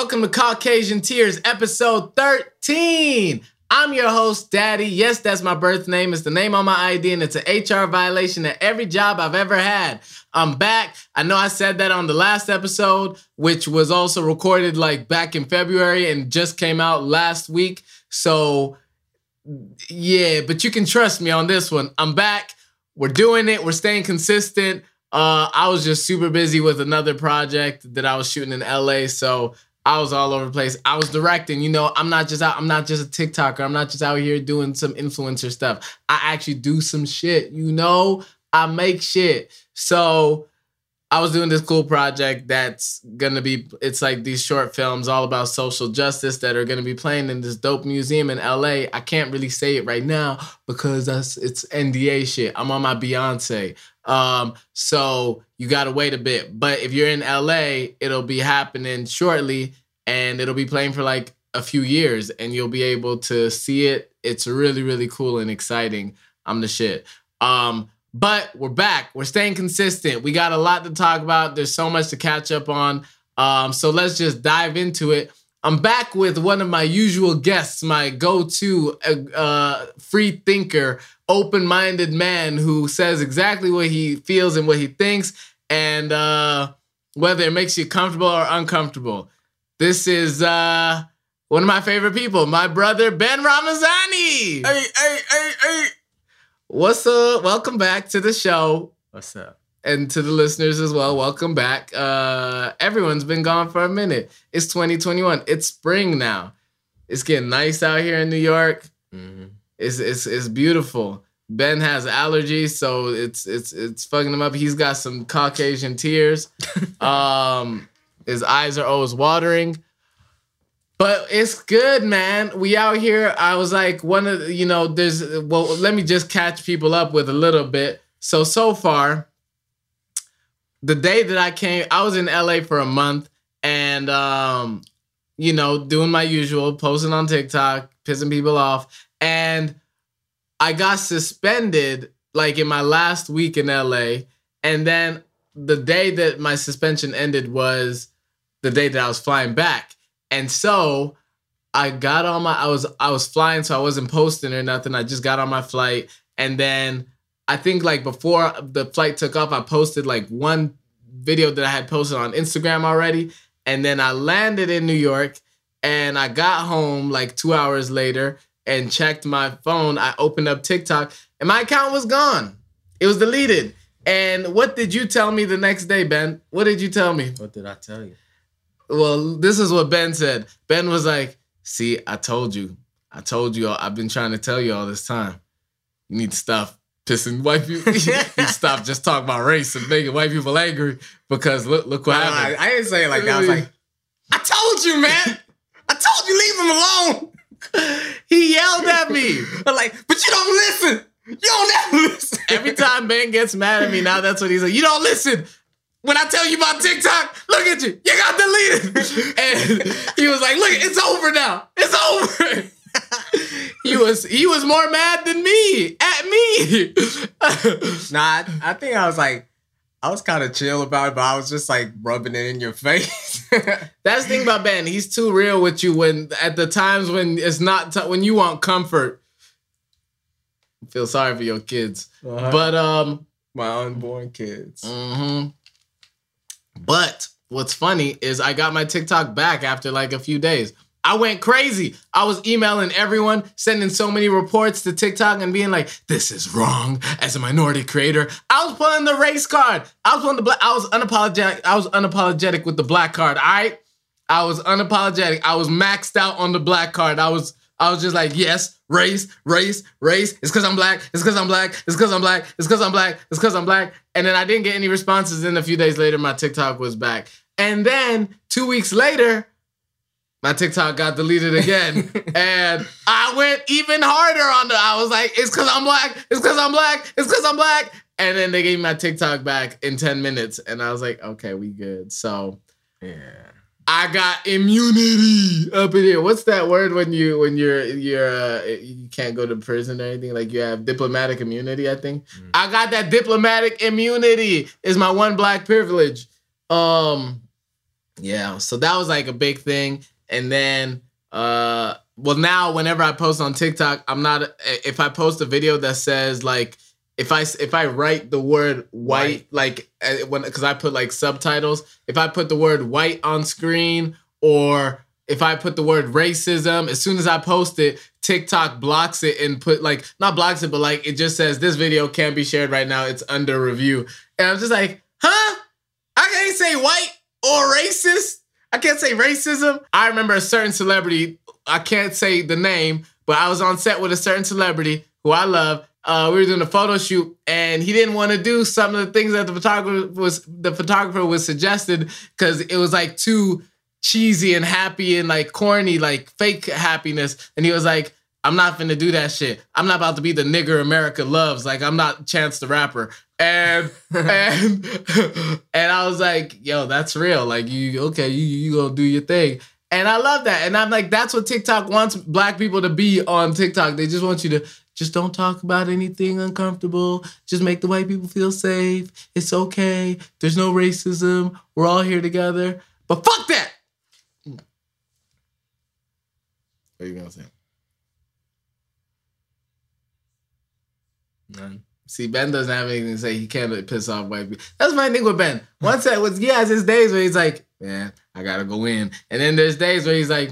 Welcome to Caucasian Tears, episode 13. I'm your host, Daddy. Yes, that's my birth name. It's the name on my ID, and it's an HR violation at every job I've ever had. I'm back. I know I said that on the last episode, which was also recorded like back in February and just came out last week. So, yeah, but you can trust me on this one. I'm back. We're doing it. We're staying consistent. Uh, I was just super busy with another project that I was shooting in LA, so I was all over the place. I was directing. You know, I'm not just out. I'm not just a TikToker. I'm not just out here doing some influencer stuff. I actually do some shit. You know, I make shit. So I was doing this cool project that's gonna be. It's like these short films all about social justice that are gonna be playing in this dope museum in LA. I can't really say it right now because that's it's NDA shit. I'm on my Beyonce. Um, so you gotta wait a bit. But if you're in LA, it'll be happening shortly and it'll be playing for like a few years and you'll be able to see it. It's really, really cool and exciting. I'm the shit. Um, but we're back. We're staying consistent. We got a lot to talk about. There's so much to catch up on. Um, so let's just dive into it. I'm back with one of my usual guests, my go-to uh, uh, free thinker, open-minded man who says exactly what he feels and what he thinks, and uh, whether it makes you comfortable or uncomfortable. This is uh, one of my favorite people, my brother Ben Ramazani. Hey, hey, hey, hey. What's up? Welcome back to the show. What's up? and to the listeners as well, welcome back. Uh, everyone's been gone for a minute. It's 2021. It's spring now. It's getting nice out here in New York. Mm-hmm. It's it's it's beautiful. Ben has allergies, so it's it's it's fucking him up. He's got some Caucasian tears. um, his eyes are always watering. But it's good, man. We out here. I was like, one of the- you know, there's well, let me just catch people up with a little bit. So so far, the day that I came, I was in LA for a month and um, you know, doing my usual, posting on TikTok, pissing people off. And I got suspended like in my last week in LA. And then the day that my suspension ended was the day that I was flying back. And so I got on my I was I was flying, so I wasn't posting or nothing. I just got on my flight. And then I think like before the flight took off, I posted like one video that I had posted on Instagram already. And then I landed in New York and I got home like two hours later and checked my phone. I opened up TikTok and my account was gone. It was deleted. And what did you tell me the next day, Ben? What did you tell me? What did I tell you? Well, this is what Ben said. Ben was like, See, I told you. I told you. I've been trying to tell you all this time. You need to stop pissing white people. you stop just talking about race and making white people angry because look, look what I, happened. I didn't say it like that. I was like, I told you, man. I told you, leave him alone. he yelled at me. I'm like, but you don't listen. You don't ever listen. Every time Ben gets mad at me, now that's what he's like. You don't listen. When I tell you about TikTok, look at you. You got deleted. And he was like, look, it's over now. It's over. he was he was more mad than me at me. nah, I, I think I was like, I was kind of chill about it, but I was just like rubbing it in your face. That's the thing about Ben. He's too real with you when at the times when it's not t- when you want comfort. Feel sorry for your kids. Uh-huh. But um My unborn kids. Mm-hmm. But what's funny is I got my TikTok back after like a few days. I went crazy. I was emailing everyone, sending so many reports to TikTok and being like, this is wrong as a minority creator. I was pulling the race card. I was pulling the black, I was unapologetic. I was unapologetic with the black card. All right. I was unapologetic. I was maxed out on the black card. I was I was just like, yes, race, race, race. It's because I'm black. It's because I'm black. It's because I'm black. It's because I'm black. It's because I'm black. And then I didn't get any responses. Then a few days later, my TikTok was back. And then two weeks later, my TikTok got deleted again. and I went even harder on the. I was like, it's because I'm black. It's because I'm black. It's because I'm black. And then they gave me my TikTok back in 10 minutes. And I was like, okay, we good. So Yeah. I got immunity up in here. What's that word when you when you're you're uh, you can't go to prison or anything? Like you have diplomatic immunity. I think Mm. I got that diplomatic immunity. Is my one black privilege. Um, Yeah, so that was like a big thing. And then uh well now whenever I post on TikTok, I'm not if I post a video that says like if I if I write the word white, like uh, when because I put like subtitles, if I put the word white on screen or if I put the word racism, as soon as I post it, TikTok blocks it and put like not blocks it, but like it just says this video can't be shared right now. It's under review, and I'm just like, huh? I can't say white or racist. I can't say racism. I remember a certain celebrity. I can't say the name, but I was on set with a certain celebrity who I love. Uh, we were doing a photo shoot, and he didn't want to do some of the things that the photographer was the photographer was suggested because it was like too cheesy and happy and like corny, like fake happiness. And he was like, I'm not finna do that shit. I'm not about to be the nigger America loves. Like I'm not Chance the Rapper. And and and I was like, yo, that's real. Like you okay, you you gonna do your thing. And I love that. And I'm like, that's what TikTok wants black people to be on TikTok. They just want you to just don't talk about anything uncomfortable. Just make the white people feel safe. It's okay. There's no racism. We're all here together. But fuck that. What are you gonna say? None. See, Ben doesn't have anything to say. He can't piss off white people. That's my thing with Ben. Once that was he has his days where he's like, man, I gotta go in. And then there's days where he's like,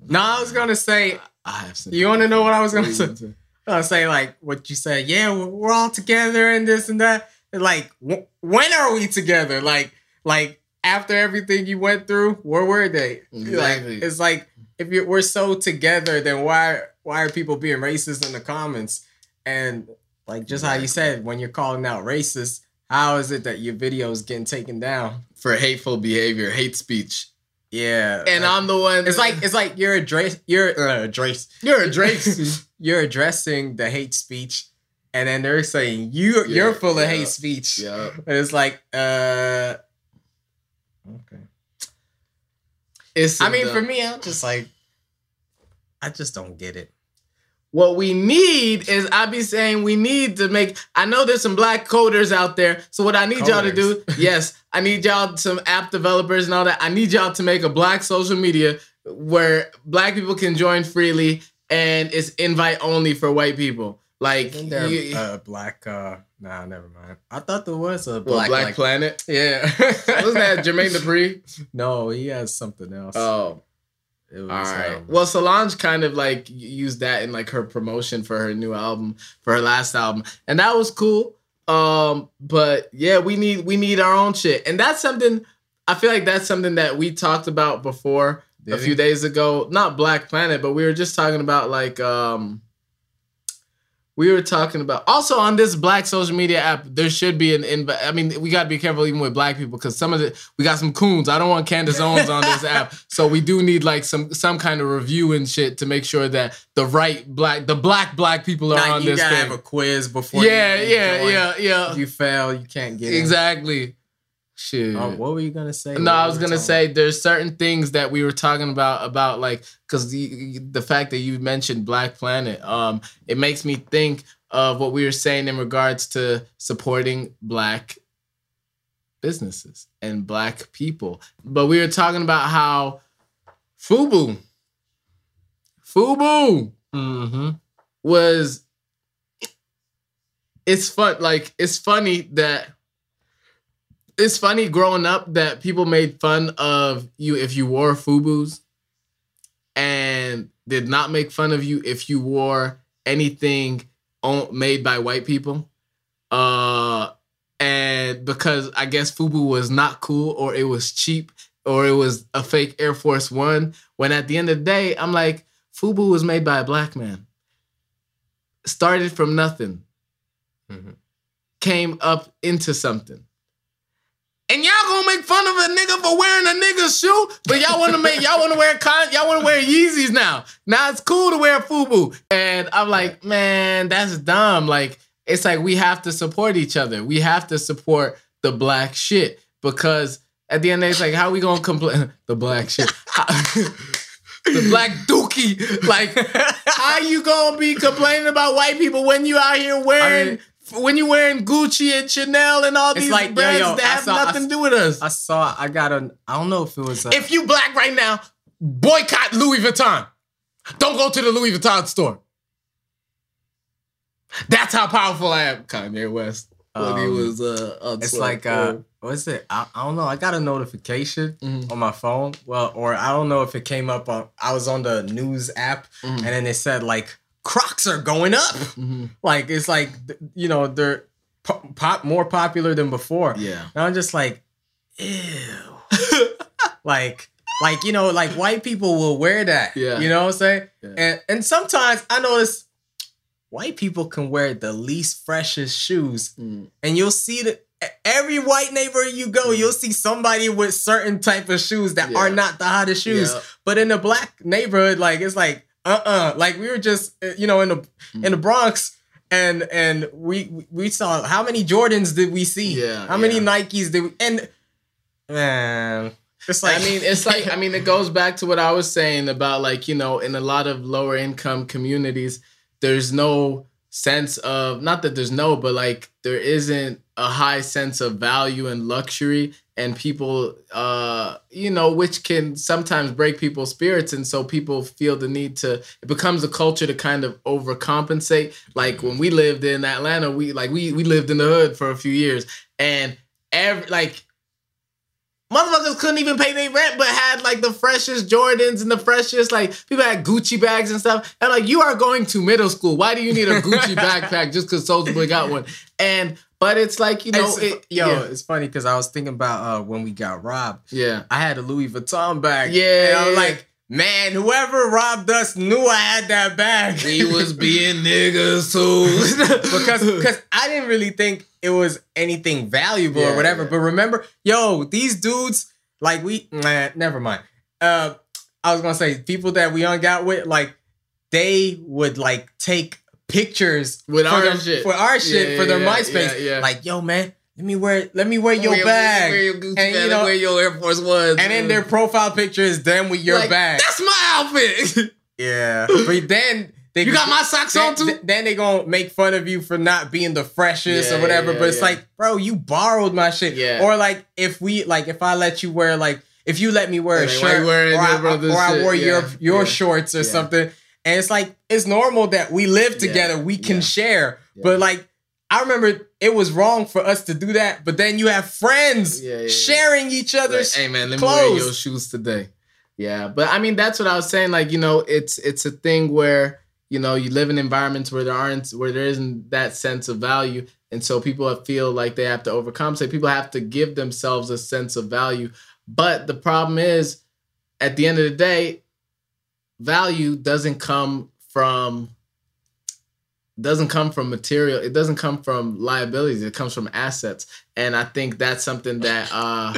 No, I was gonna say. I have some. You want to know what I was gonna say? gonna say? I was saying like what you said. Yeah, we're, we're all together and this and that. And like, wh- when are we together? Like, like after everything you went through, where were they? Exactly. Like, it's like if you we're so together, then why why are people being racist in the comments? And like just how you said, when you're calling out racist, how is it that your video is getting taken down? For hateful behavior, hate speech. Yeah, And like- I'm the one. It's like it's like you're address you're uh, address you're a Drake. you're addressing the hate speech, and then they're saying you you're Yeah, full of hate speech. yeah. And it's like, uh, okay. It's I mean, the- for me, I'm just like, I just don't get it. What we need is I be saying we need to make I know there's some black coders out there. So what I need y'all to do, yes, I need y'all some app developers and all that. I need y'all to make a black social media where black people can join freely and it's invite only for white people. Like Isn't there you- a black? uh Nah, never mind. I thought there was a black. Black like- Planet. yeah. Wasn't that Jermaine Dupri? No, he has something else. Oh, it was, all right. um, Well, Solange kind of like used that in like her promotion for her new album, for her last album, and that was cool. Um, but yeah, we need we need our own shit, and that's something. I feel like that's something that we talked about before a few we? days ago. Not Black Planet, but we were just talking about like um. We were talking about also on this black social media app. There should be an inv- I mean, we got to be careful even with black people because some of the we got some coons. I don't want Candace Owens on this app, so we do need like some some kind of review and shit to make sure that the right black the black black people are Nah, on you this gotta thing. have a quiz before. yeah, yeah, yeah, yeah, If you fail, you can't get in. Shit. Oh, what were you gonna say? No, I was gonna say there's certain things that we were talking about about like because the the fact that you mentioned Black Planet, um, it makes me think of what we were saying in regards to supporting Black businesses and Black people. But we were talking about how Fubu, Fubu Mm-hmm. was. It's fun. Like it's funny that it's funny growing up that people made fun of you if you wore FUBUs and did not make fun of you if you wore anything on, made by white people. Uh, and because I guess FUBU was not cool or it was cheap or it was a fake Air Force One. When at the end of the day, I'm like, FUBU was made by a black man. Started from nothing, Mhm. came up into something. And y'all gonna make fun of a nigga for wearing a nigga's shoe, but y'all wanna make y'all wanna wear con y'all wanna wear Yeezys now. Now it's cool to wear FUBU. And I'm like, man, that's dumb. Like, it's like we have to support each other. We have to support the black shit because at the end of the day, it's like, how we gonna complain the black shit? the black dookie. Like, how you gonna be complaining about white people when you out here wearing I mean- when you're wearing Gucci and Chanel and all It's these like, brands yo, that I have saw- nothing s- to do with us. I saw. I got a. I don't know if it was. A, if you black right now, boycott Louis Vuitton. Don't go to the Louis Vuitton store. That's how powerful I am, Kanye West. When he Um, was uh, It's like uh, what's it? I, I don't know. I got a notification Mhm. on my phone. Well, or I don't know if it came up on. I was on the news app, Mhm. and then it said like Crocs are going up. Mhm. Like it's like you know they're po- pop more popular than before. yeah. And I'm just like, ew. like, like you know, like white people will wear that. Yeah. You know what I'm saying? Yeah. And and sometimes I notice white people can wear the least freshest shoes, Mm. and you'll see that every white neighborhood you go, you'll see somebody with certain type of shoes that Yeah. are not the hottest shoes. Yeah. But in the black neighborhood, like it's like uh-uh. Like we were just uh, you know in the in the Bronx. And and we we saw how many Jordans did we see? Yeah, How many. Nikes did we and man it's like I mean, it's like I mean, it goes back to what I was saying about like you know, in a lot of lower income communities, there's no sense of not that there's no, but like there isn't a high sense of value and luxury, and people, uh, you know, which can sometimes break people's spirits, and so people feel the need to. It becomes a culture to kind of overcompensate. Like when we lived in Atlanta, we like we we lived in the hood for a few years, and every like motherfuckers couldn't even pay their rent, but had like the freshest Jordans and the freshest like people had Gucci bags and stuff. And like you are going to middle school. Why do you need a Gucci backpack just because Soulja Boy got one? And but it's like you know, It's- it, yo, yeah, it's funny because I was thinking about uh, when we got robbed. yeah, I had a Louis Vuitton bag. Yeah, and I was yeah. like, man, whoever robbed us knew I had that bag. He was being niggas too because because I didn't really think it was anything valuable Yeah, or whatever. yeah. But remember, yo, these dudes, like we, nah, never mind. Uh, I was gonna say people that we hung out with, like they would like take pictures With our their- shit. for our shit Yeah, for their yeah, MySpace. yeah. Like, yo, man, let me wear let me wear your Wear- bag. wear your And, you bag, know- wear your Air Force Ones, and then their profile picture is them with your Like, bag. That's my outfit. Yeah. But then they You got my socks then, on too. Then they gonna make fun of you for not being the freshest Yeah, or whatever. yeah, but it's yeah. like, bro, you borrowed my shit. Yeah. Or like if we like if I let you wear like if you let me wear a shirt or, I, or I wore your your shorts or something. And it's like it's normal that we live Yeah, together. We can yeah. share. Yeah. But like I remember it was wrong for us to do that. But then you have friends Yeah, yeah, yeah. sharing each Like, other's hey man, let me wear your shoes today. Yeah, but I mean that's what I was saying. Like you know, it's it's a thing where you know you live in environments where there aren't where there isn't that sense of value, and so people feel like they have to overcompensate. People have to give themselves a sense of value. But the problem is, at the end of the day, value doesn't come from doesn't come from material it doesn't come from liabilities it comes from assets and i think that's something that uh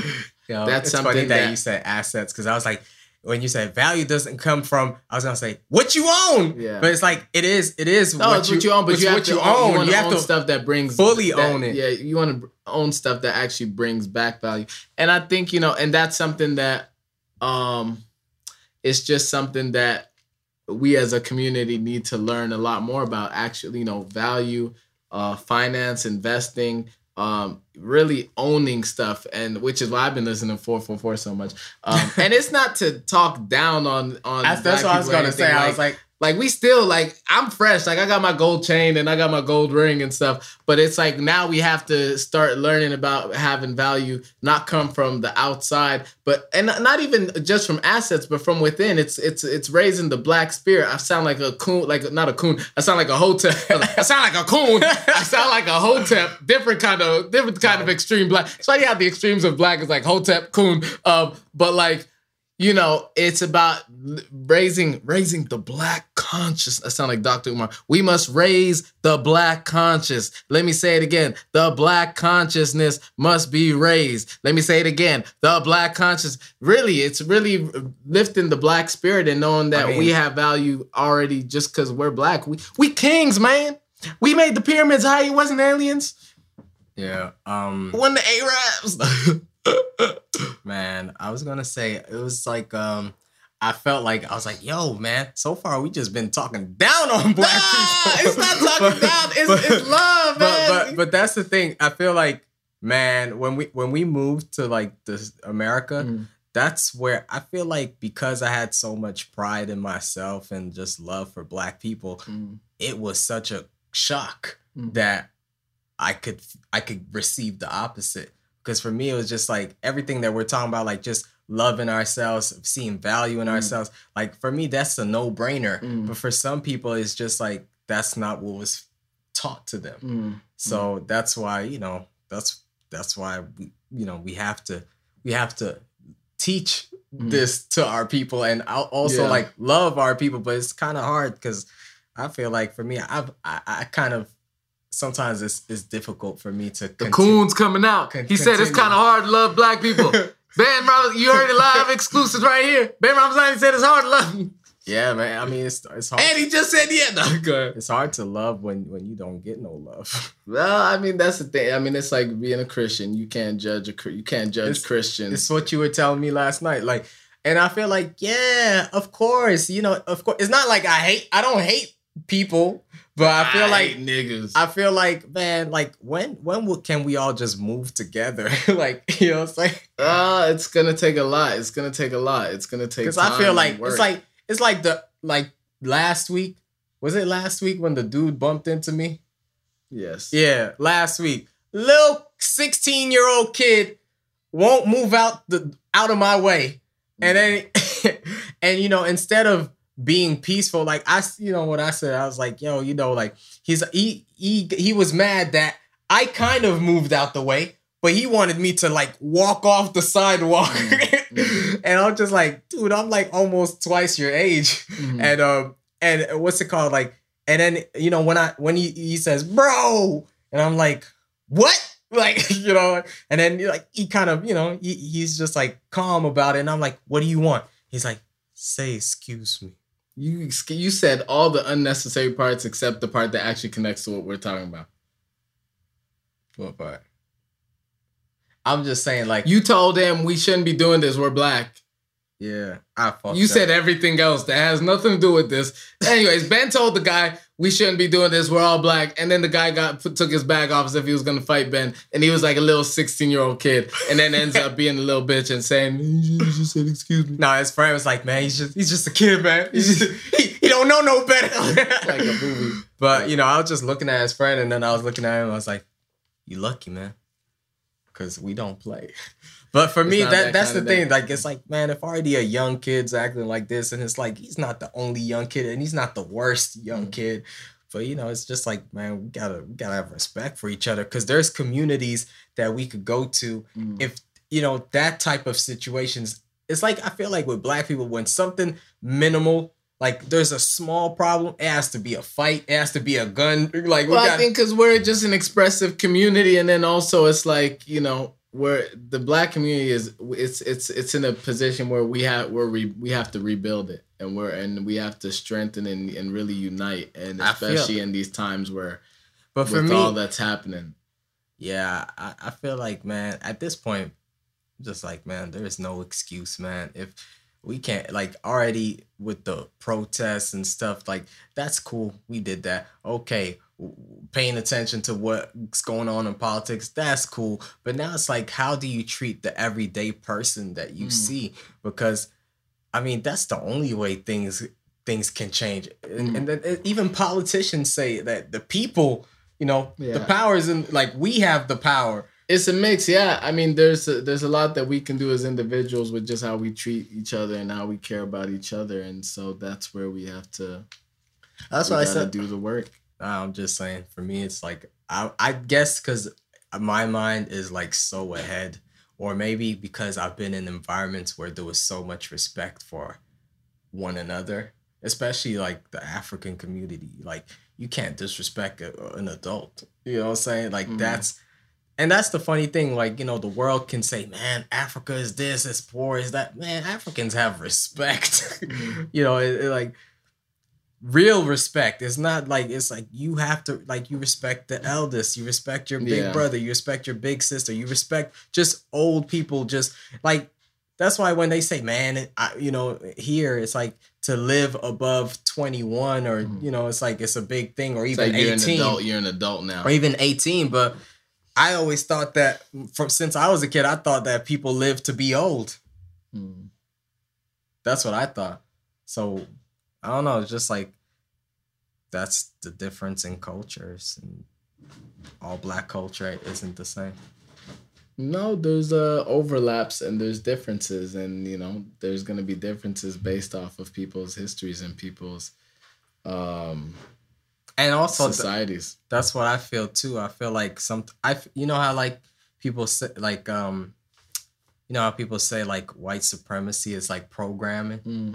Yo, That's something that, that- you said assets because I was like, when you said value doesn't come from, I was gonna say what you own. Yeah. But it's like it is, it is No, what, it's what you own, but you have what to you own. own. You, You have own to stuff that brings fully that- own it. Yeah, you want to own stuff that actually brings back value, and I think you know, and that's something that, um, it's just something that we as a community need to learn a lot more about. Actually, you know, value, uh, finance, investing. Um, really owning stuff, and which is why I've been listening to four four four so much. Um, and it's not to talk down on on. That's, that's what I was gonna say. anything, I was like, like we still like I'm fresh. Like I got my gold chain and I got my gold ring and stuff. But it's like now we have to start learning about having value, not come from the outside, but and not even just from assets, but from within. It's it's it's raising the black spirit. I sound like a coon, like not a coon. I sound like a hotep. I sound like a coon. I sound like a hotep. Different kind of different kind of extreme black. So you have the extremes of black is like hotep, coon. Um, but like you know, it's about raising raising the black conscious. I sound like Dr. Umar. We must raise the black conscious. Let me say it again. The black consciousness must be raised. Let me say it again. The black conscious. Really, it's really lifting the black spirit and knowing that I mean- we have value already just because we're black. We we kings, man. We made the pyramids. How it wasn't aliens? yeah, um, When the Arabs. man, I was gonna say it was like, um, I felt like I was like, yo, man, so far we just been talking down on black Nah, people. it's not talking down. It's, it's love, but, man. but but that's the thing. I feel like, man, when we when we moved to like this America, Mm. that's where I feel like because I had so much pride in myself and just love for black people, Mm. it was such a shock Mm. that I could I could receive the opposite. Because for me, it was just like everything that we're talking about, like just loving ourselves, seeing value in Mm. ourselves. Like for me, that's a no brainer. Mm. But for some people, it's just like that's not what was taught to them. Mm. So that's why you know that's that's why we you know we have to we have to teach Mm. this to our people and al- also Yeah. like love our people. But it's kind of hard because I feel like for me, I've I, I kind of sometimes it's it's difficult for me to The coon's coming out. Con- he said it's kind of hard to love black people. Ben you heard it live exclusives right here. Ben Robinson said it's hard to love. Yeah, man. I mean, it's it's hard. And he just said, yeah, no, go ahead. it's hard to love when when you don't get no love. Well, I mean, that's the thing. I mean, it's like being a Christian. You can't judge a you can't judge It's- Christians. It's what you were telling me last night. Like, and I feel like, yeah, of course, you know, of course. It's not like I hate, I don't hate people, but I feel like, hate niggas. I feel like, man, like when, when will, can we all just move together? like, you know, it's like, uh, it's gonna take a lot. It's gonna take a lot. It's gonna take. because I feel like it's like, it's like the, like last week, was it last week when the dude bumped into me? yes, Yeah, last week. Little 16 year old kid won't move out the out of my way. And then and you know, instead of being peaceful, like I, you know what I said, I was like, yo, you know, like he's he he he was mad that I kind of moved out the way, but he wanted me to like walk off the sidewalk. Mhm. and I'm just like, dude, I'm like almost twice your age. Mhm. and um and what's it called? Like and then you know when i when he, he says bro and i'm like what? Like you know and then like he kind of you know he, he's just like calm about it. And i'm like what do you want? He's like say excuse me you you said all the unnecessary parts except the part that actually connects to what we're talking about. what part i'm just saying like You told him we shouldn't be doing this. We're black. Yeah i fucked You up. said everything else that has nothing to do with this. Anyways, Ben told the guy we shouldn't be doing this. We're all black. And then the guy got put, took his bag off as if he was gonna fight Ben, and he was like a little sixteen year old kid, and then ends up being a little bitch and saying, "You just said excuse me." no, his friend was like, man, he's just he's just a kid, man. He's just, he, he don't know no better. Like a movie. But you know, I was just looking at his friend, and then I was looking at him. I was like, "You lucky, man, because we don't play." But for It's me, that, that that's the thing. day. Like, it's like, man, if already a young kid's acting like this, and it's like he's not the only young kid, and he's not the worst young Mm. kid. But you know, it's just like, man, we gotta we gotta have respect for each other because there's communities that we could go to Mm. if you know that type of situations it's like i feel like with black people when something minimal like there's a small problem it has to be a fight it has to be a gun like we Well, I think because we're just an expressive community, and then also it's like you know where the black community is. It's it's it's in a position where we have where we we have to rebuild it, and we're and we have to strengthen and, and really unite, and especially in these times where but for with me all that's happening. yeah I, I feel like man at this point just like man there's no excuse man if we can't like already with the protests and stuff like that's cool we did that okay paying attention to what's going on in politics that's cool but now it's like how do you treat the everyday person that you Mm. see because i mean that's the only way things things can change and, Mm. and then even politicians say that the people you know the Yeah. powers and like we have the power It's a mix, yeah. I mean, there's a, there's a lot that we can do as individuals with just how we treat each other and how we care about each other, and so that's where we have to. that's why i said Do the work. I'm just saying for me it's like i, I guess because my mind is like so ahead or maybe because i've been in environments where there was so much respect for one another especially like the african community like you can't disrespect a, an adult you know what i'm saying like Mhm. that's and that's the funny thing like you know the world can say man africa is this it's poor is that man africans have respect Mhm. you know it, it, like real respect it's not like it's like you have to like you respect the eldest you respect your big Yeah. brother you respect your big sister you respect just old people just like that's why when they say, man, I, you know, here it's like to live above 21 or, Mhm. you know, it's like it's a big thing or even like you're an 18 adult. You're an adult now. or even 18. But I always thought that from since I was a kid, I thought that people live to be old. Mm. That's what I thought. So I don't know. It's just like that's the difference in cultures and all black culture isn't the same. No, there's uh overlaps and there's differences, and you know there's gonna be differences based off of people's histories and people's um And also, th- societies. that's what I feel too. I feel like some I you know how like people say like um you know how people say like white supremacy is like programming. Mm.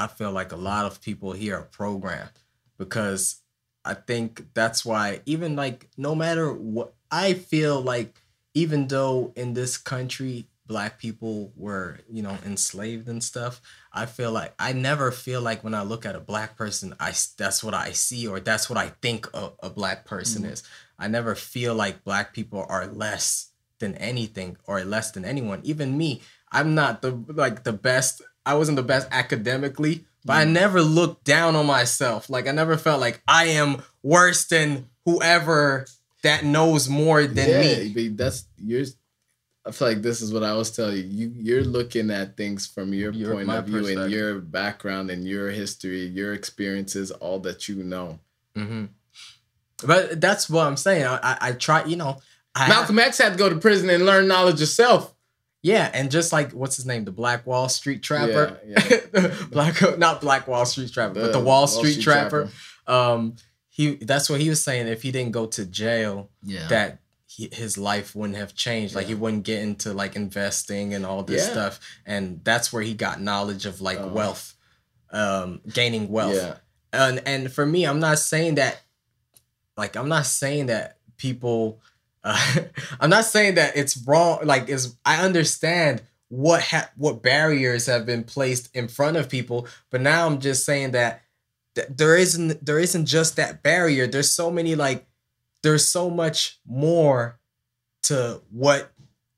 I feel like a lot of people here are programmed because I think that's why even like no matter what I feel like even though in this country black people were you know enslaved and stuff I feel like I never feel like when I look at a black person I that's what I see or that's what I think a, a black person Mhm. is I never feel like black people are less than anything or less than anyone even me I'm not the like the best I wasn't the best academically but I Mhm. never looked down on myself like I never felt like I am worse than whoever that knows more than yeah, me that's you're. I feel like this is what I always tell you. You you're looking at things from your, Your- point of view and your background and your history, your experiences, all that you know. hmm but that's what I'm saying I I, I try you know I Malcolm X had to go to prison and learn knowledge yourself. Yeah, and just like what's his name, the Black Wall Street Trapper, Yeah, Black not Black Wall Street Trapper, but the Wall, Street, Trapper. Um, he that's what he was saying. If he didn't go to jail, Yeah. that he, his life wouldn't have changed. Like he wouldn't get into like investing and all this Yeah. stuff, and that's where he got knowledge of like Uh. wealth, um, gaining wealth. Yeah. and and for me, I'm not saying that. Like I'm not saying that people. Uh, I'm not saying that it's wrong. Like is I understand what ha- what barriers have been placed in front of people, but now I'm just saying that th- there isn't there isn't just that barrier. There's so many like there's so much more to what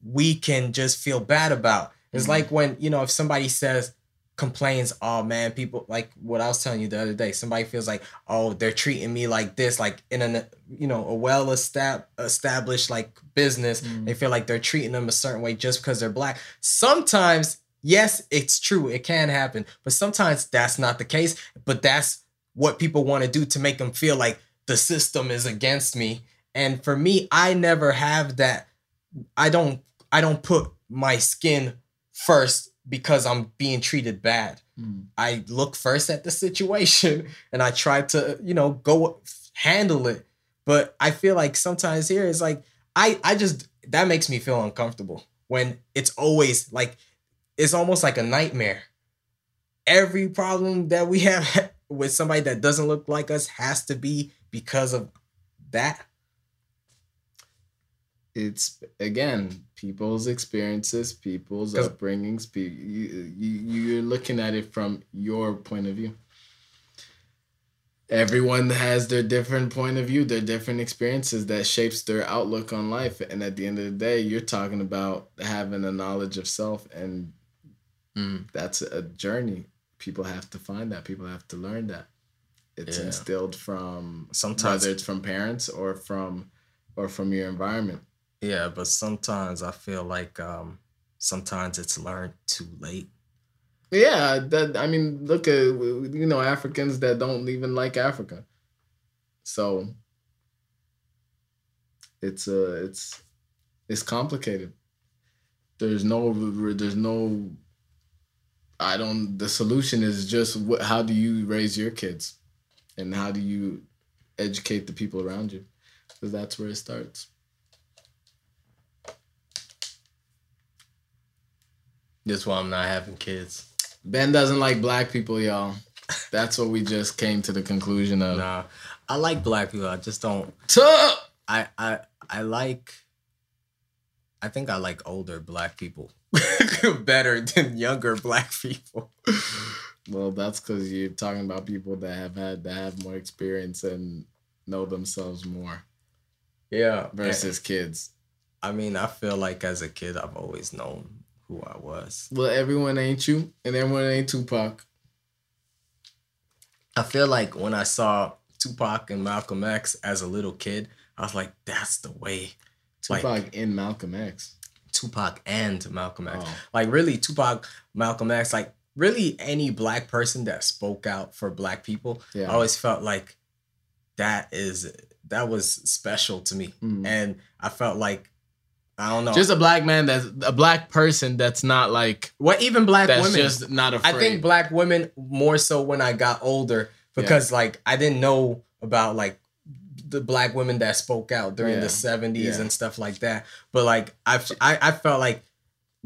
we can just feel bad about. It's Mhm. like when you know if somebody says complains, oh man, people like what I was telling you the other day. Somebody feels like, oh, they're treating me like this, like in a you know a well established like business. Mhm. They feel like they're treating them a certain way just because they're black. Sometimes, yes, it's true, it can happen, but sometimes that's not the case. But that's what people want to do to make them feel like the system is against me. And for me, I never have that. I don't. I don't put my skin first because I'm being treated bad. Mm. I look first at the situation and I try to, you know, go handle it. But I feel like sometimes here it's like I I just that makes me feel uncomfortable when it's always like it's almost like a nightmare. Every problem that we have with somebody that doesn't look like us has to be because of that. It's again people's experiences, people's upbringings. Pe- you, you you're looking at it from your point of view. Everyone has their different point of view, their different experiences that shapes their outlook on life. And at the end of the day, you're talking about having a knowledge of self, and mm. that's a journey. People have to find that. People have to learn that. It's Yeah. instilled from Sometimes whether it's from parents or from or from your environment. Yeah, but sometimes I feel like um sometimes it's learned too late. Yeah, that I mean, look at you know Africans that don't even like Africa. So it's uh it's it's complicated. There's no there's no I don't the solution is just what how do you raise your kids and how do you educate the people around you? Cuz that's where it starts. That's why I'm not having kids. Ben doesn't like black people, y'all. That's what we just came to the conclusion of. Nah. I like black people. I just don't Tuh! I I I like I think I like older black people better than younger black people. Well, that's because you're talking about people that have had that have more experience and know themselves more Yeah. versus kids. I mean, I feel like as a kid I've always known who I was. Well, everyone ain't you, and everyone ain't Tupac. I feel like when I saw Tupac and Malcolm X as a little kid, I was like, that's the way. Tupac Like in Malcolm X. Tupac and Malcolm X. Oh. Like really Tupac, Malcolm X, like really any black person that spoke out for black people, Yeah. I always felt like that is that was special to me. Mm. And I felt like I don't know. Just a black man that's a black person that's not like what even black that's women just not afraid. I think black women more so when I got older because like I didn't know about like the black women that spoke out during Yeah. the 70s Yeah. and stuff like that. But like I I, I felt like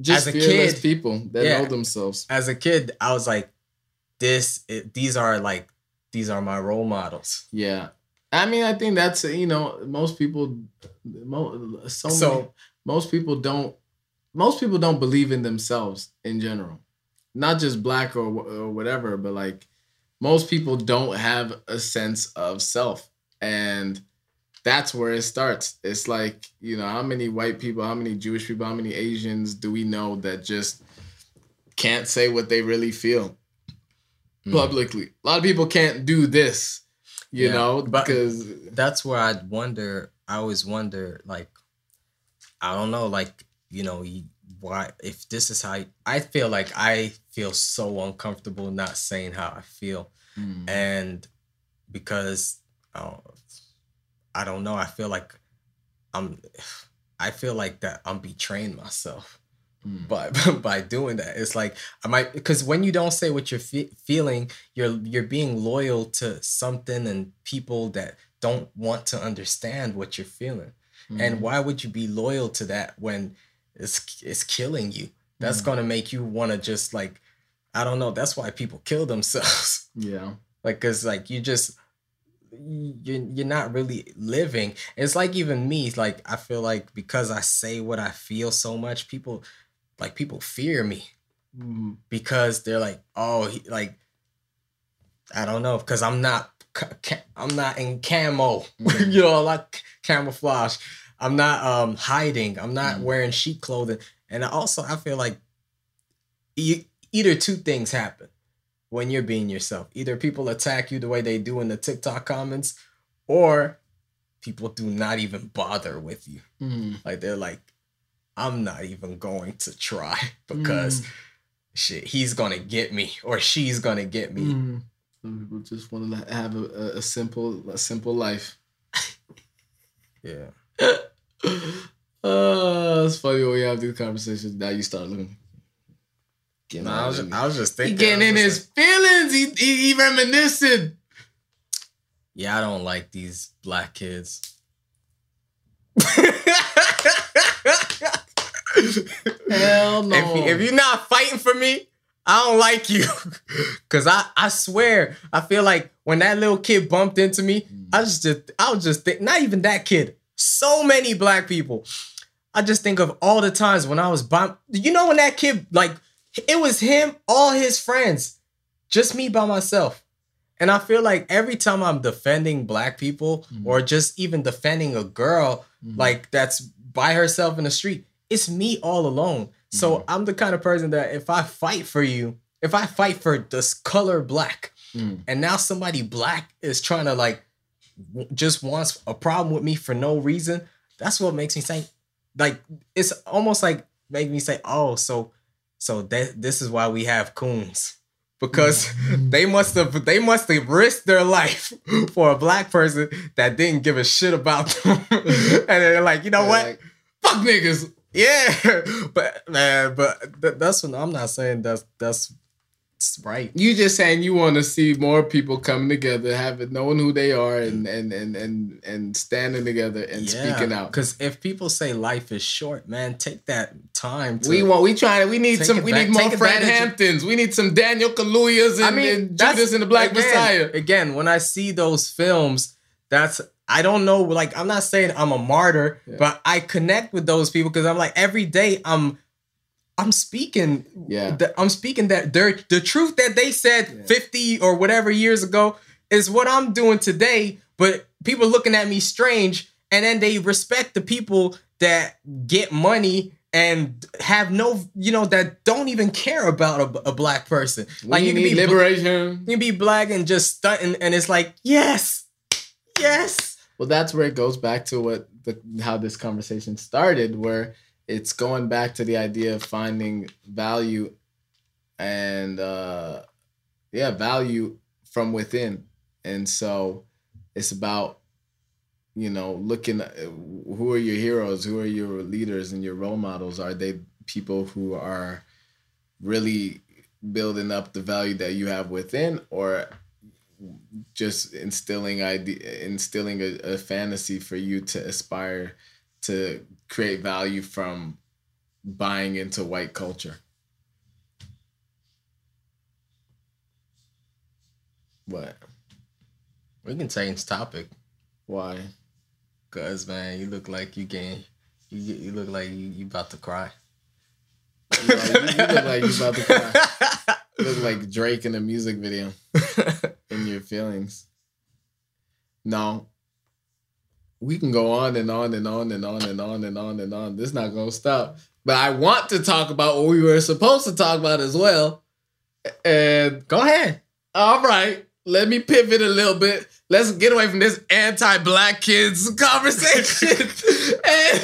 just as a kid- people that Yeah. know themselves. as a kid I was like this it, these are like these are my role models. Yeah. I mean, I think that's you know most people, mo- so, So- most people don't most people don't believe in themselves in general, not just black or, or whatever, but like most people don't have a sense of self, and that's where it starts. It's like you know how many white people, how many Jewish people, how many Asians do we know that just can't say what they really feel Mm. publicly? A lot of people can't do this you Yeah, know, because That's where I wonder I always wonder like I don't know like you know why if this is how I feel like I feel so uncomfortable not saying how I feel Mm. and because uh, I don't know, I feel like I'm, I feel like that I'm betraying myself Mm. by by doing that. It's like I might because when you don't say what you're fe- feeling, you're you're being loyal to something and people that don't want to understand what you're feeling. Mm. And why would you be loyal to that when it's it's killing you? That's Mm. gonna make you want to just like I don't know. That's why people kill themselves. yeah, like because like you just you're, you're not really living it's like even me like i feel like because i say what i feel so much people like people fear me Mm. because they're like oh he, like i don't know because i'm not i'm not in camo Mhm. you know like camouflage i'm not um hiding i'm not Mhm. wearing sheep clothing and also i feel like you, either two things happen when you're being yourself. Either people attack you the way they do in the TikTok comments, or people do not even bother with you. Mm. Like they're like, I'm not even going to try because shit, he's gonna get me or she's gonna get me. Mm. Some people just want to have a, a, simple, a simple life. Yeah. uh, it's funny when we have these conversations. Now you start looking. Getting, No, I was, in- I was just he thinking. getting in his feelings. He, he, he reminiscing. yeah, I don't like these black kids. Hell no. If, if you're not fighting for me, I don't like you. Cause I, I swear, I feel like when that little kid bumped into me, I was just I was just think not even that kid. So many black people. I just think of all the times when I was bump. You know when that kid like it was him, all his friends, just me by myself. And I feel like every time I'm defending black people Mhm. or just even defending a girl Mhm. like that's by herself in the street, it's me all alone. So Mhm. I'm the kind of person that if I fight for you, if I fight for this color black, Mm. and now somebody black is trying to like w- just wants a problem with me for no reason, that's what makes me say, like it's almost like make me say, oh, so so that this is why we have coons because they must have they must have risked their life for a black person that didn't give a shit about them, and they're like, you know They're what? like, Fuck niggas. Yeah, but man, but th- that's what I'm not saying. That's that's right. You just saying you want to see more people coming together, having knowing who they are, and mm. and and and and standing together and speaking out. Because if people say life is short, man, take that time. To, We want. We trying. We need some. We back- need more Fred Hamptons. We need some Daniel Kaluuyas and, I mean, and Judas and the Black again, Messiah. Again, when I see those films, that's I don't know. Like I'm not saying I'm a martyr, Yeah. but I connect with those people because I'm like every day I'm. I'm speaking, Yeah. the- I'm speaking that they're, the truth that they said Yeah. 50 or whatever years ago is what I'm doing today. But people looking at me strange, and then they respect the people that get money and have no, you know, that don't even care about a, a black person. Like you can be liberation. you can be black and just stunting, and it's like, yes, yes. Well, that's where it goes back to what the how this conversation started, where it's going back to the idea of finding value and uh yeah, value from within. And so it's about you know, looking who are your heroes, who are your leaders and your role models? Are they people who are really building up the value that you have within or just instilling idea instilling a, a fantasy for you to aspire to create value from buying into white culture. What? We can change topic, why? Cause man, you look like you can you you look like you, you about to cry. you, you, look like you about to cry look like drake in a music video in your feelings no we can go on and on and on and on and on and on and on this not gonna stop but i want to talk about what we were supposed to talk about as well and Go ahead. all right let me pivot a little bit let's get away from this anti-black kids conversation And-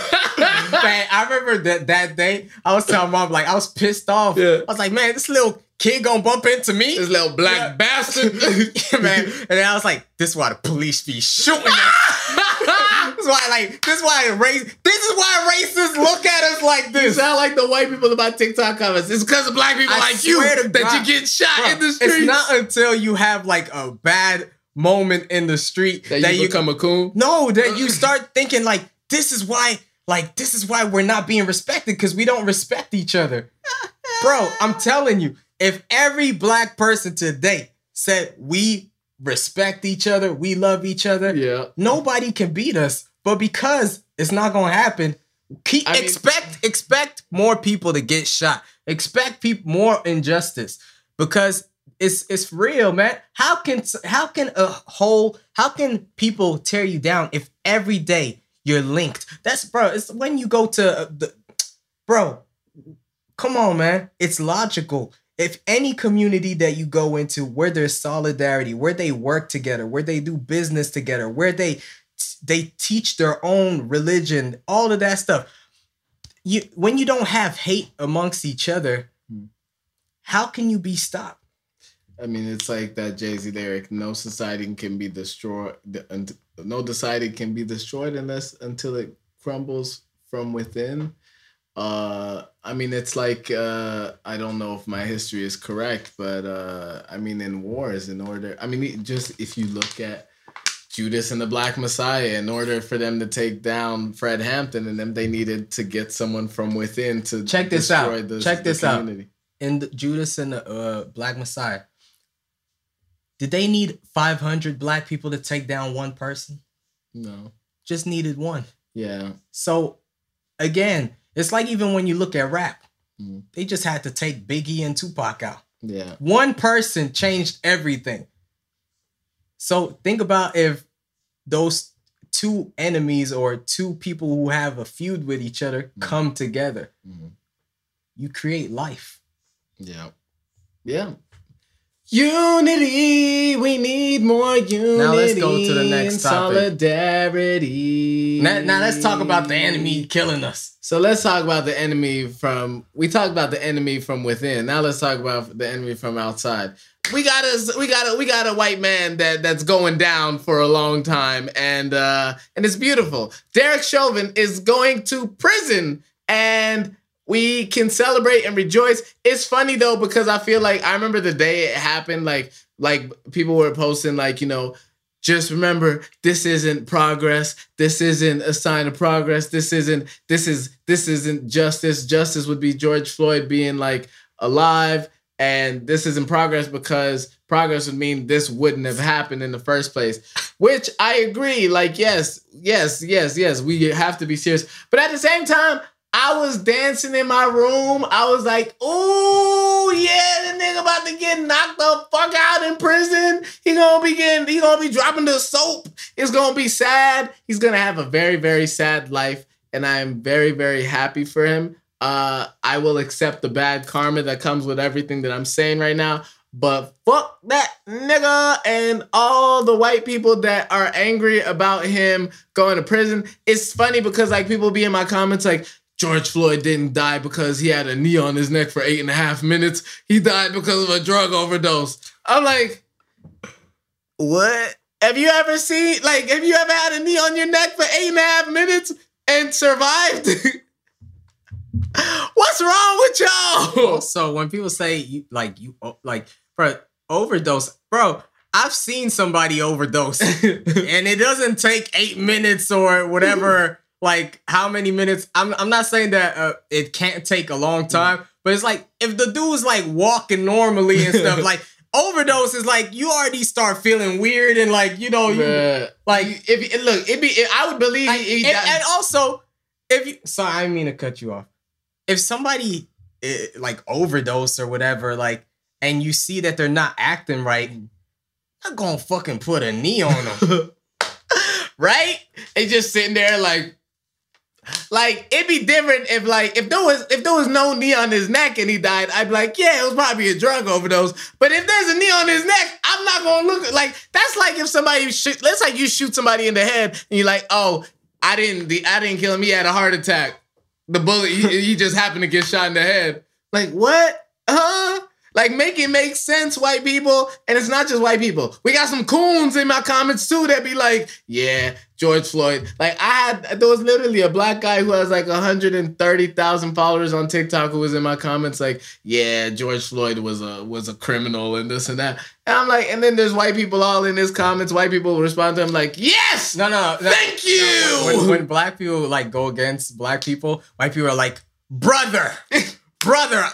man, I remember that that day. I was telling mom like I was pissed off. Yeah. I was like, man, this little kid gonna bump into me, this little black Yeah. bastard man. And then I was like, this is why the police be shooting us. this is why, like, this is why race. This is why racists look at us like this. You sound like the white people about TikTok comments. It's because of black people I like you that you get shot Bro, in the street. it's not until you have like a bad moment in the street that, you, become a coon. No, that you start thinking like this is why like this is why we're not being respected because we don't respect each other. Bro, I'm telling you, if every black person today said we respect each other, we love each other, Yeah. nobody can beat us. But because it's not gonna happen, keep I mean- expect expect more people to get shot. Expect people more injustice because it's it's real, man. How can how can a whole how can people tear you down if every day you're linked? That's bro. It's when you go to uh, the bro. Come on, man. It's logical. If any community that you go into where there's solidarity, where they work together, where they do business together, where they they teach their own religion, all of that stuff. You when you don't have hate amongst each other, Hmm. how can you be stopped? I mean, it's like that Jay Z lyric: "No society can be destroyed. No society can be destroyed unless until it crumbles from within." Uh, I mean, it's like uh, I don't know if my history is correct, but uh, I mean, in wars, in order, I mean, just if you look at Judas and the Black Messiah, in order for them to take down Fred Hampton and them, they needed to get someone from within to Check this out. the- Check this out. In the Judas and the uh, Black Messiah, did they need 500 black people to take down one person? No, Just needed one. yeah, So again, it's like even when you look at rap, Mhm. they just had to take Biggie and Tupac out. yeah. One person changed everything. So think about if those two enemies or two people who have a feud with each other Mhm. come together. Mhm. You create life. Yeah. Yeah. Unity. We need more unity. Now let's go to the next topic. Solidarity. Now, now let's talk about the enemy killing us. So let's talk about the enemy from. We talked about the enemy from within. Now let's talk about the enemy from outside. We got a we got a we got a white man that that's going down for a long time, and uh and it's beautiful. Derek Chauvin is going to prison, and we can celebrate and rejoice. It's funny though because I feel like I remember the day it happened. Like like people were posting like you know just remember this isn't progress this isn't a sign of progress this isn't this is this isn't justice justice would be george floyd being like alive and this isn't progress because progress would mean this wouldn't have happened in the first place which i agree like yes yes yes yes we have to be serious but at the same time I was dancing in my room. I was like, "Ooh, yeah, the nigga about to get knocked the fuck out in prison. He gonna be getting, he gonna be dropping the soap. It's gonna be sad. He's gonna have a very, very sad life, and I am very, very happy for him. Uh, I will accept the bad karma that comes with everything that I'm saying right now. But fuck that nigga and all the white people that are angry about him going to prison. It's funny because like people be in my comments like George Floyd didn't die because he had a knee on his neck for eight and a half minutes. He died because of a drug overdose. I'm like, what? Have you ever seen like have you ever had a knee on your neck for eight and a half minutes and survived? What's wrong with y'all? Also, when people say you like you like bro overdose, bro, I've seen somebody overdose, and it doesn't take eight minutes or whatever. Like how many minutes? I'm I'm not saying that uh, it can't take a long time, but it's like if the dude's like walking normally and stuff, like overdose is like you already start feeling weird and like you know you like if it, look, it be it, I would believe like, he, he and, and also, if you sorry, I mean to cut you off. If somebody eh, like overdose or whatever, like, and you see that they're not acting right, not gonna fucking put a knee on them, right? And just sitting there like like it'd be different if like if there was if there was no knee on his neck and he died, I'd be like, yeah, it was probably a drug overdose. But if there's a knee on his neck, I'm not gonna look like that's like if somebody shoot let's like you shoot somebody in the head and you're like, oh, I didn't I didn't kill him, he had a heart attack. The bullet he, he just happened to get shot in the head. Like what? Huh? Like make it make sense, white people. And it's not just white people. We got some coons in my comments too that be like, yeah, George Floyd. Like I had there was literally a black guy who has like 130,000 followers on TikTok who was in my comments like, yeah, George Floyd was a was a criminal and this and that. And I'm like, and then there's white people all in his comments. White people respond to him like, yes, no, no, no thank you. no, when, when black people like go against black people, white people are like, brother, brother.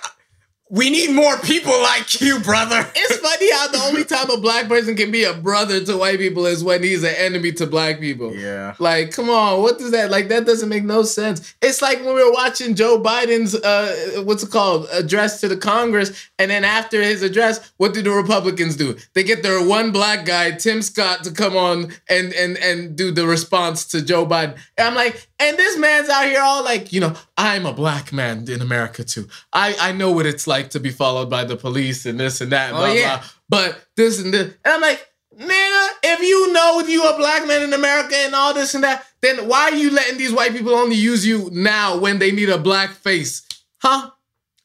We need more people like you, brother. It's funny how the only time a black person can be a brother to white people is when he's an enemy to black people. Yeah. Like, come on, what does that like? That doesn't make no sense. It's like when we were watching Joe Biden's uh, what's it called, address to the Congress, and then after his address, what do the Republicans do? They get their one black guy, Tim Scott, to come on and and and do the response to Joe Biden. And I'm like, and this man's out here all like, you know, I'm a black man in America too. I I know what it's like to be followed by the police and this and that. Oh, blah, yeah. blah. But this and this, and I'm like, nigga, if you know you a black man in America and all this and that, then why are you letting these white people only use you now when they need a black face? Huh?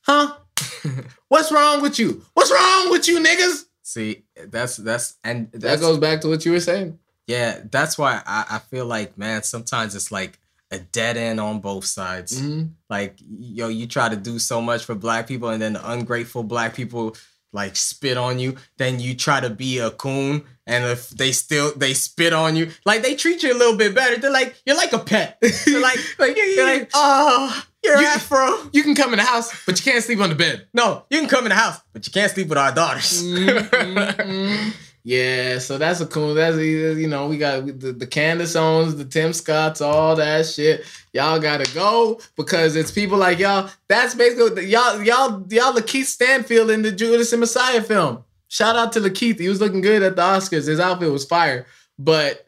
Huh? What's wrong with you? What's wrong with you, niggas? See, that's that's and That goes back to what you were saying. yeah. That's why I, I feel like man, sometimes it's like a dead end on both sides. Mhm. Like yo, you try to do so much for black people, and then the ungrateful black people like spit on you. Then you try to be a coon, and if they still they spit on you, like they treat you a little bit better. They're like you're like a pet. They're like Like, they're like oh you're You- afro. you can come in the house, but you can't sleep on the bed. No, you can come in the house, but you can't sleep with our daughters. Mhm. Yeah, so that's a cool. That's you know we got the, the Candace Owens, the Tim Scotts, all that shit. Y'all gotta go because it's people like y'all. That's basically the- y'all y'all y'all Lakeith Stanfield in the Judas and Messiah film. Shout out to Lakeith. He was looking good at the Oscars. His outfit was fire. But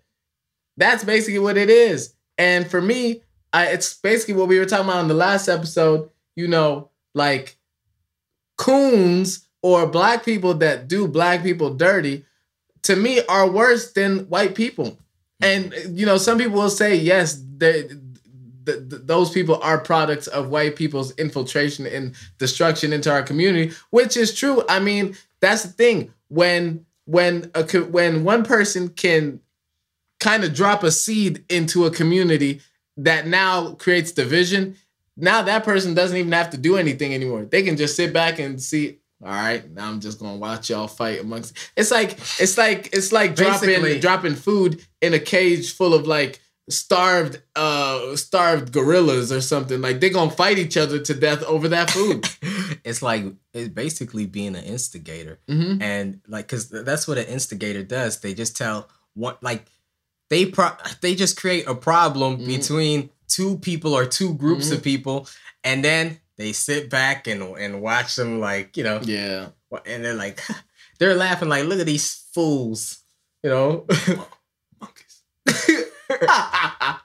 that's basically what it is. And for me, I, it's basically what we were talking about in the last episode. You know, like coons or black people that do black people dirty, to me, are worse than white people. Hmm. And you know, some people will say yes, they, th- th- those people are products of white people's infiltration and destruction into our community, which is true. I mean, that's the thing when when a when one person can kind of drop a seed into a community that now creates division now that person doesn't even have to do anything anymore they can just sit back and see all right now i'm just gonna watch y'all fight amongst it's like it's like it's like dropping Basically- dropping food in a cage full of like starved uh starved gorillas or something like they're gonna fight each other to death over that food it's like it's basically being an instigator. Mhm. and like because that's what an instigator does they just tell what like they pro- they just create a problem Mhm. between two people or two groups Mm-hmm. of people and then they sit back and and watch them like you know yeah and they're like they're laughing like look at these fools you know monkeys.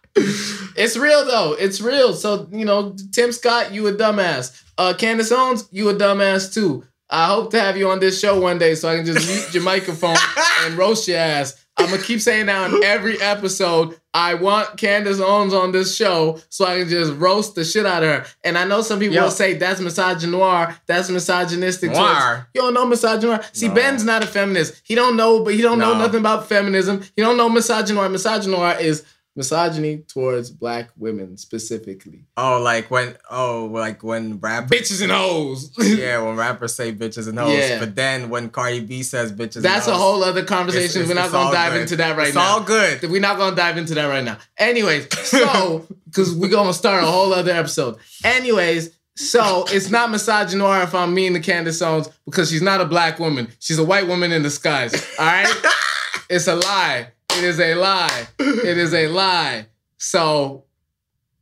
It's real though. It's real. So you know, Tim Scott, you a dumbass. Uh, Candace Owens, you a dumbass too. I hope to have you on this show one day so I can just mute your microphone and roast your ass. I'm gonna keep saying that on every episode. I want Candace Owens on this show so I can just roast the shit out of her. And I know some people Yo. will say that's misogynoir, that's misogynistic. Noir. You don't know misogynoir. See, No. Ben's not a feminist. He don't know, but he don't know nothing about feminism. He don't know misogynoir. Misogynoir is misogyny towards black women specifically. Oh, like when oh, like when rappers Bitches and hoes. yeah, when rappers say bitches and hoes. Yeah. But then when Cardi B says bitches, That's a hoes, whole other conversation. it's- We're not gonna dive good. into that right it's now. It's all good. We're not gonna dive into that right now. Anyways, so because we're gonna start a whole other episode. Anyways, so it's not misogynoir if I'm mean to Candace Owens because she's not a black woman. She's a white woman in disguise. All right, it's a lie. It is a lie. It is a lie. So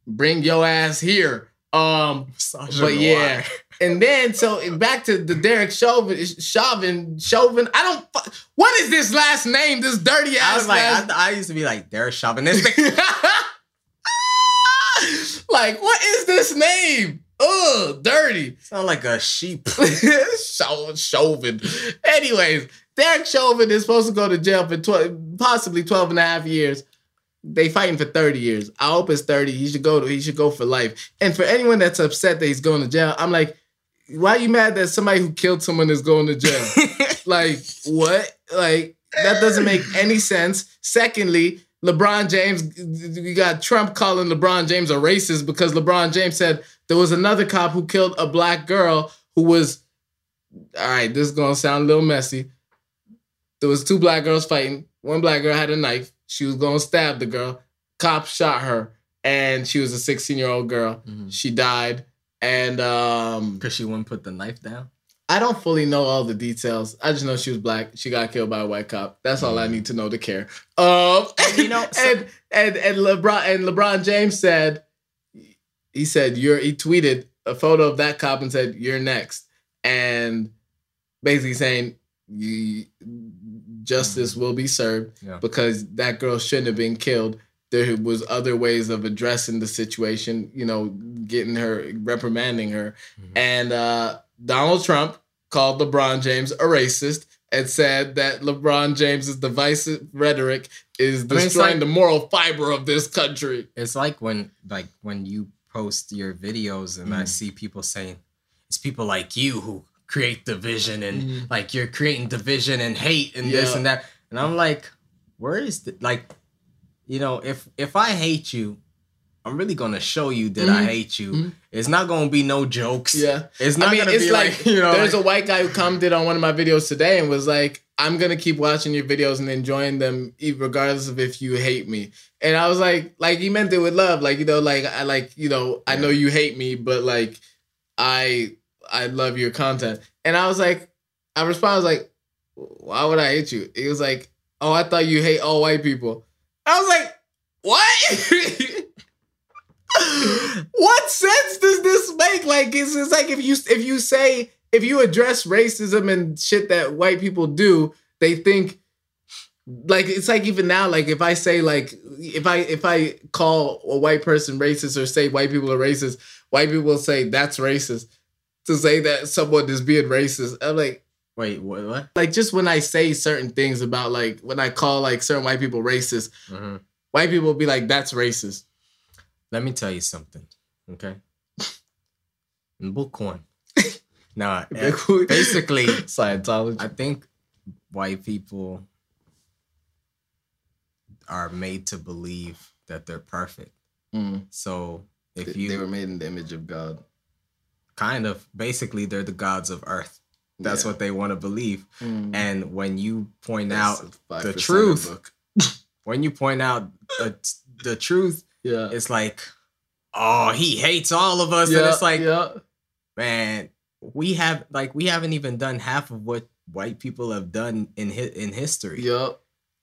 bring your ass here. Um, but yeah, and then so back to the Derek Chauvin, Chauvin, Chauvin. I don't. fu- What is this last name? This dirty ass. I was like, last I, I used to be like, they're chauvinistic. like, what is this name? Ugh, dirty. Sound like a sheep. Chau- Chauvin. Anyways, Derek Chauvin is supposed to go to jail for 12, possibly 12 and a half years. They fighting for 30 years. I hope it's 30. He should go to he should go for life. And for anyone that's upset that he's going to jail, I'm like, why are you mad that somebody who killed someone is going to jail? like, what? Like, that doesn't make any sense. Secondly, LeBron James, you got Trump calling LeBron James a racist because LeBron James said there was another cop who killed a black girl who was, all right, this is gonna sound a little messy. There was two black girls fighting. One black girl had a knife. She was gonna stab the girl. Cop shot her, and she was a 16 year old girl. Mhm. She died, and um, Cause she wouldn't put the knife down. I don't fully know all the details. I just know she was black. She got killed by a white cop. That's all I need to know to care. Um, And you know, so- and and and LeBron and LeBron James said, he said you're. He tweeted a photo of that cop and said you're next, and basically saying you, justice will be served Yeah. because that girl shouldn't have been killed. There was other ways of addressing the situation, you know, getting her, reprimanding her. Mhm. And uh, Donald Trump called LeBron James a racist and said that LeBron James's divisive rhetoric is mean, it's destroying like- the moral fiber of this country. It's like when like when you post your videos and I Mm. see people saying it's people like you who create division and Mhm. like you're creating division and hate and this and that. And I'm like, where is the like you know, if if I hate you, I'm really gonna show you that I Mhm. hate you. Mhm. It's not gonna be no jokes. Yeah. It's not I mean, gonna it's be like, like, you know there's like- a white guy who commented on one of my videos today and was like, I'm gonna keep watching your videos and enjoying them regardless of if you hate me. And I was like, like he meant it with love. Like, you know, like I like, you know, I know you hate me, but like I I love your content. And I was like, I responded, I was like, why would I hate you? He was like, Oh, I thought you hate all white people. I was like, what? what sense does this make? Like it's, it's like if you if you say if you address racism and shit that white people do, they think like it's like even now like if I say like if I if I call a white person racist or say white people are racist, white people will say that's racist. To say that someone is being racist, I'm like Wait, what what? like just when I say certain things about like when I call like certain white people racist, Mhm. white people will be like that's racist. Let me tell you something, okay? In book one. nah, basically, Scientology. I think white people are made to believe that they're perfect. Mm. So if you they were made in the image of God. Kind of basically they're the gods of earth. That's Yeah. what they want to believe. Mm. And when you point That's out the truth. book. when you point out the, the truth, Yeah. it's like, oh, he hates all of us. yeah, and it's like, yeah. man, we have like we haven't even done half of what white people have done in hi- in history. yep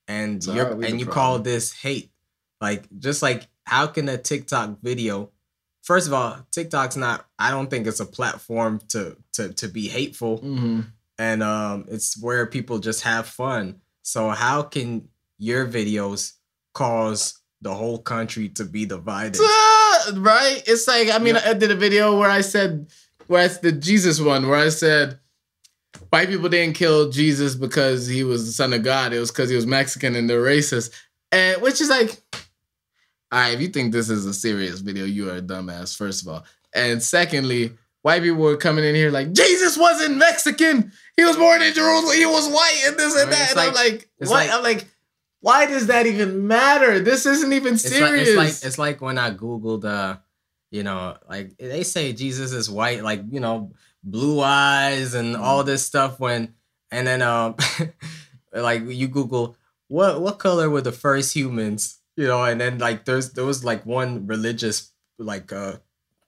and you're how are we and the you call this hate like just like how can a tiktok video first of all tiktok's not i don't think it's a platform to to to be hateful Mm-hmm. and um it's where people just have fun so how can your videos cause the whole country to be divided. Right? It's like I mean, Yeah. I did a video where I said, where it's the Jesus one, where I said, white people didn't kill Jesus because he was the son of God. It was because he was Mexican and they're racist, and which is like, all right, if you think this is a serious video, you are a dumbass. First of all, and secondly, white people were coming in here like Jesus wasn't Mexican. He was born in Jerusalem. He was white and this and that. And I'm like- like, what? like- I'm like, why does that even matter? This isn't even It's like, serious. it's like it's like when I googled, uh, you know, like they say Jesus is white, like you know, blue eyes and all this stuff. When and then um, like you Google what what color were the first humans, you know, and then like there's there was like one religious like uh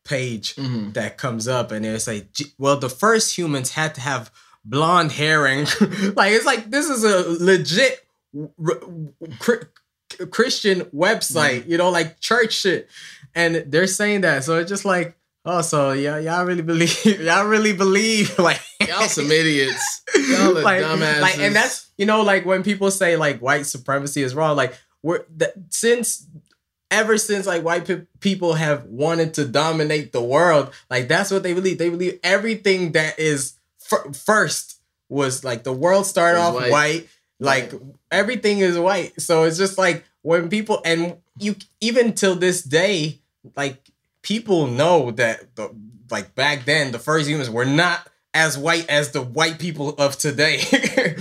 page Mhm. that comes up and it's like well the first humans had to have blonde herring like it's like this is a legit r- cr- christian website you know like church shit and they're saying that so it's just like oh so yeah y'all really believe y'all really believe like Y'all some idiots. Y'all are like, dumbasses. like and that's you know like when people say like white supremacy is wrong like we're that since ever since like white pe- people have wanted to dominate the world like that's what they believe. They believe everything that is fir- first was like the world started off white. white, like everything is white. So it's just like when people and you even till this day like people know that the like back then the first humans were not as white as the white people of today.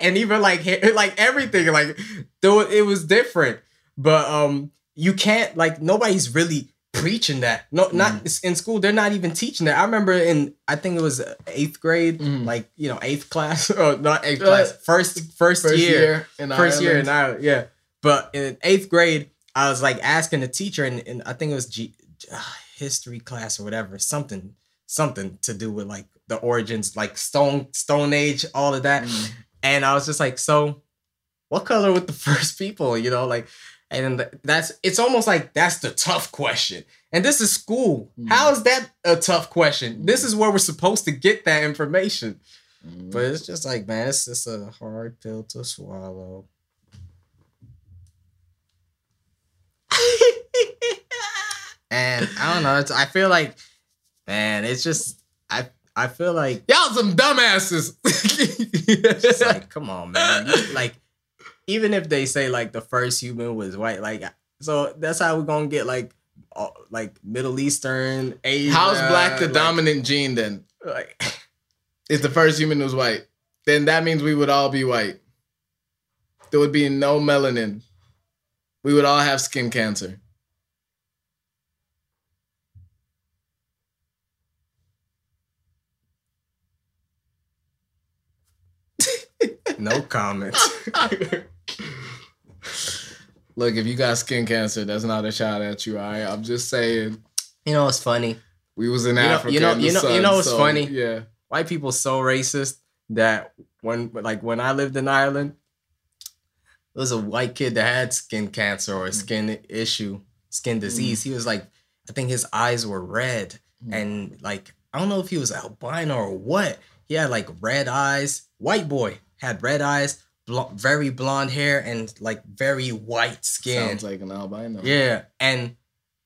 And even like like everything like though it was different. But um you can't like nobody's really preaching that. No not in school they're not even teaching that. I remember in i think it was eighth grade Mhm. like you know eighth class or not eighth Uh, class first first, first year, year in first year Ireland. in Ireland, yeah. But in eighth grade, I was like asking the teacher, and, and I think it was G, uh, history class or whatever, something, something to do with like the origins, like Stone Stone Age, all of that. Mm. And I was just like, so, what color with the first people? You know, like, and th- that's it's almost like that's the tough question. And this is school. Mm. How is that a tough question? This is where we're supposed to get that information. Mm. But it's just like, man, it's just a hard pill to swallow. and I don't know. It's, I feel like, man, it's just I I feel like Y'all some dumbasses. it's like, come on, man. You- like, even if they say like the first human was white, like, so that's how we're gonna get like, all, like Middle Eastern, Asian. How's black the like- dominant gene then? Like, If the first human was white, then that means we would all be white. There would be no melanin. We would all have skin cancer. no comment. Look, if you got skin cancer, that's not a shot at you. All right, I'm just saying. you know what's funny? We was in You know- Africa. you know- in the you know- you know what's so, funny? Yeah. white people so racist that when like when I lived in Ireland, there was a white kid that had skin cancer or a skin issue, skin disease. He was like, I think his eyes were red, Mm. and like I don't know if he was albino or what. He had like red eyes. White boy had red eyes, bl- very blonde hair, and like very white skin. Sounds like an albino. Yeah, and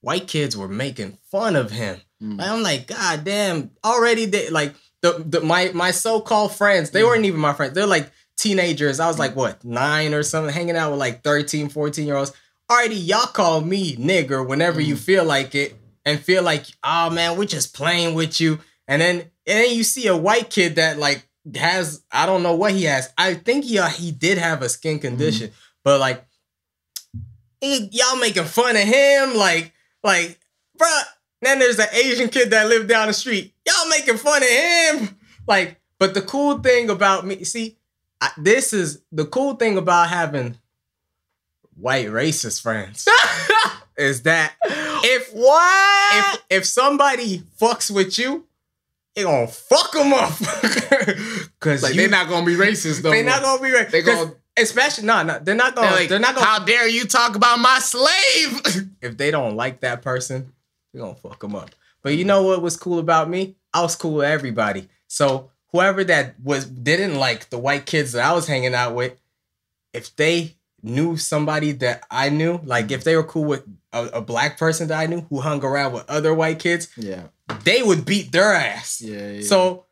white kids were making fun of him. Mm. Like, I'm like, God damn! Already, they like the, the my my so called friends. They mm. weren't even my friends. They're like teenagers. I was like, mm. what, nine or something, hanging out with like 13, 14 year olds. Already, y'all call me nigger whenever you mm. feel like it, and feel like, oh man, we're just playing with you. And then and then you see a white kid that like has I don't know what he has. I think he uh, he did have a skin condition, but like he- y'all making fun of him, like, like, bruh. Then there's an Asian kid that lived down the street. Y'all making fun of him, like. But the cool thing about me, see, I, this is the cool thing about having white racist friends is that if What? if if somebody fucks with you, they gonna fuck them up. Cause like they're not gonna be racist though. they're not gonna be racist. They gonna- especially no, no, they're not gonna. They're They're, not gonna. How dare you talk about my slave? if they don't like that person, they're gonna fuck them up. But you know what was cool about me? I was cool with everybody. So whoever that was didn't like the white kids that I was hanging out with, if they knew somebody that I knew, like if they were cool with a, a black person that I knew who hung around with other white kids, Yeah. They would beat their ass. Yeah. yeah. So,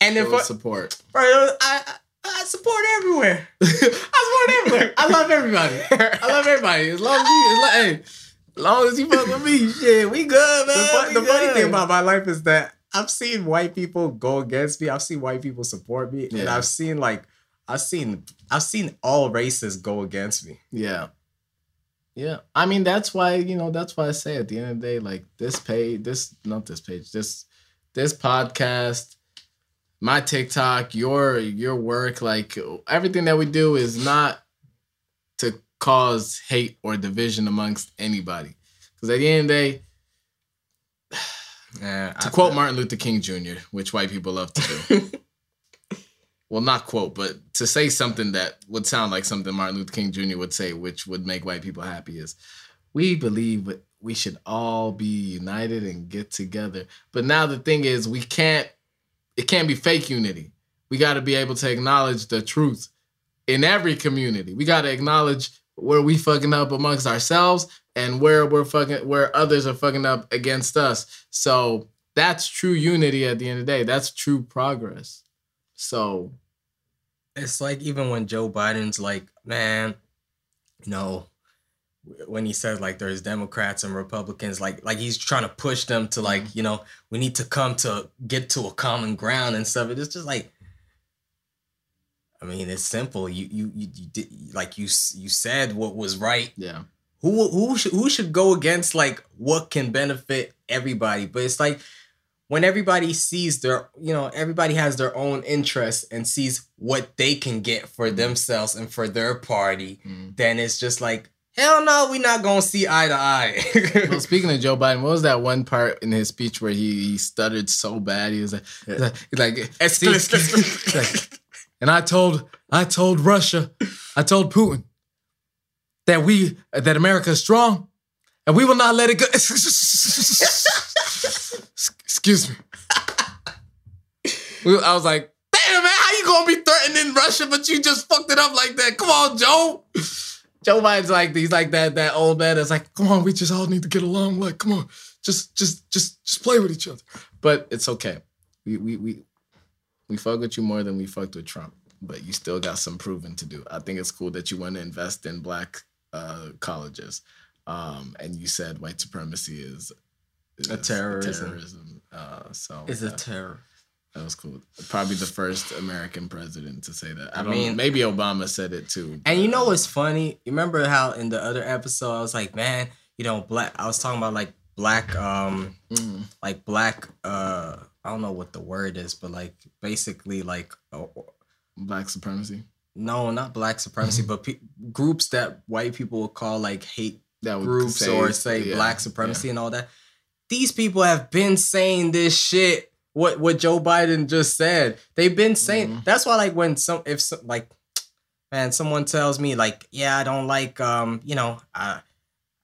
and if support. bro, I, I, I support everywhere. I support everywhere. I love everybody. I love everybody. As long as you, as long, hey, as long as you fuck with me, shit, we good, man. the, fun- the funny thing about my life is that I've seen white people go against me. I've seen white people support me, and I've seen like I've seen I've seen all races go against me. Yeah. Yeah. I mean, that's why, you know, that's why I say at the end of the day, like this page, this, not this page, this, this podcast, my TikTok, your, your work, like everything that we do is not to cause hate or division amongst anybody. Because at the end of the day, to quote Martin Luther King Jr., which white people love to do. well, not quote, but to say something that would sound like something Martin Luther King Jr. would say, which would make white people happy, is we believe we should all be united and get together. But now the thing is, we can't, it can't be fake unity. We got to be able to acknowledge the truth in every community. We got to acknowledge where we fucking up amongst ourselves and where we're fucking where others are fucking up against us. So that's true unity at the end of the day. That's true progress. So it's like even when Joe Biden's like, man, you know, when he says like there's Democrats and Republicans, like like he's trying to push them to like, mm-hmm. you know, we need to come to get to a common ground and stuff. It's just like I mean, it's simple. You you you, you did like you you said what was right. yeah. Who who should who should go against like what can benefit everybody? But it's like when everybody sees their you know everybody has their own interests and sees what they can get for themselves and for their party Mm. then it's just like hell no we're not gonna see eye to eye Well, speaking of Joe Biden, what was that one part in his speech where he, he stuttered so bad? He was like, he's like, like, he's like, and I told, I told Russia, I told Putin that we, that America is strong, and we will not let it go. Excuse me. We- I was like, damn man, how you gonna be threatening Russia, but you just fucked it up like that? Come on, Joe. Joe Biden's like he's like that that old man that's like, come on, we just all need to get along. Like, come on, just just just just play with each other. But it's okay. We we we we fuck with you more than we fucked with Trump. But you still got some proving to do. I think it's cool that you want to invest in black uh, colleges. Um, and you said white supremacy is, is A terrorism. terrorism. Uh, so it's a terror that was cool. Probably the first American president to say that. I, I don't mean- maybe Obama said it too. and you know uh, what's funny you remember how in the other episode i was like man you know black i was talking about like black um mm, like black uh i don't know what the word is but like basically like uh, black supremacy. no not black supremacy but pe- groups that white people would call like hate That would groups say- or say yeah, black supremacy and all that these people have been saying this shit what what joe biden just said they've been saying Mhm. that's why like when some if some, like man someone tells me like yeah i don't like um you know i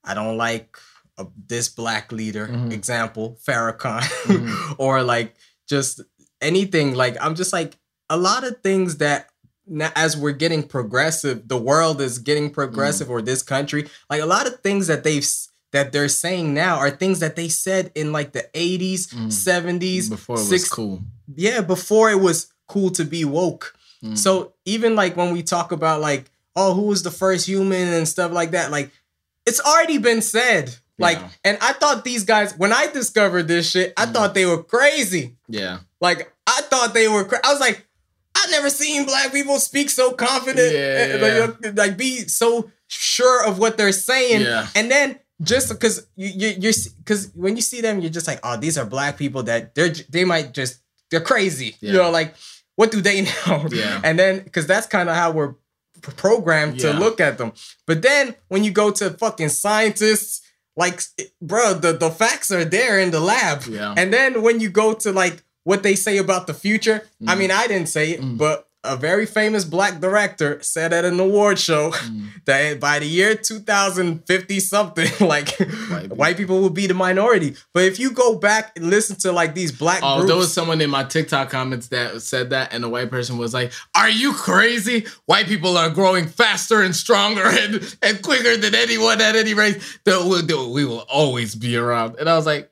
i don't like uh, this black leader Mhm. example Farrakhan Mhm. or like just anything like i'm just like a lot of things that na- as we're getting progressive the world is getting progressive or this country like a lot of things that they've that they're saying now are things that they said in like the 80s Mm. 70s before it was cool. yeah before it was cool to be woke Mm. so even like when we talk about like oh who was the first human and stuff like that like it's already been said like Yeah. and i thought these guys when i discovered this shit i Mm. thought they were crazy yeah, like I thought they were. Cra- I was like, I've never seen black people speak so confident, Yeah, and, like, like be so sure of what they're saying. Yeah. And then just because you you you're because when you see them, you're just like, oh, these are black people that they're they might just they're crazy. You know, like what do they know? Yeah. And then because that's kind of how we're programmed to look at them. But then when you go to fucking scientists. Like, bro, the, the facts are there in the lab. Yeah. And then when you go to like what they say about the future, I Mm. mean, I didn't say it, Mm. but a very famous black director said at an award show Mm. that by the year 2050 something, like White white people. people will be the minority. But if you go back and listen to like these black Oh, groups, there was someone in my TikTok comments that said that, and the white person was like, "Are you crazy? White people are growing faster and stronger and, and quicker than anyone at any race. That we will always be around." And I was like,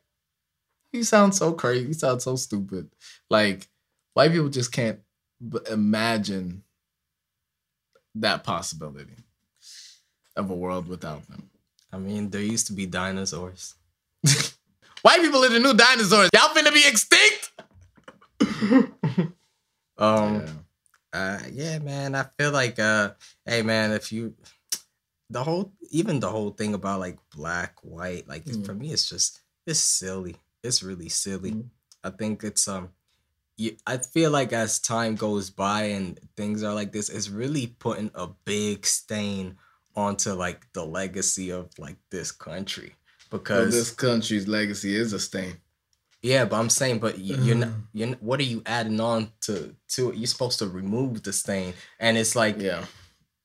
"You sound so crazy. You sound so stupid. Like white people just can't b- imagine that possibility of a world without them. I mean, there used to be dinosaurs. White people are the new dinosaurs. Y'all finna be extinct." Um, Yeah. uh, yeah, man. I feel like, uh, hey, man, if you, the whole, even the whole thing about like black, white, like Mm. for me, it's just, it's silly. It's really silly. Mm. I think it's um, you, I feel like as time goes by and things are like this, it's really putting a big stain onto like the legacy of like this country Well, because this country's legacy is a stain. yeah, but I'm saying, but you, you're not, Mm. you're not, what are you adding on to to it? You're supposed to remove the stain, and it's like, Yeah.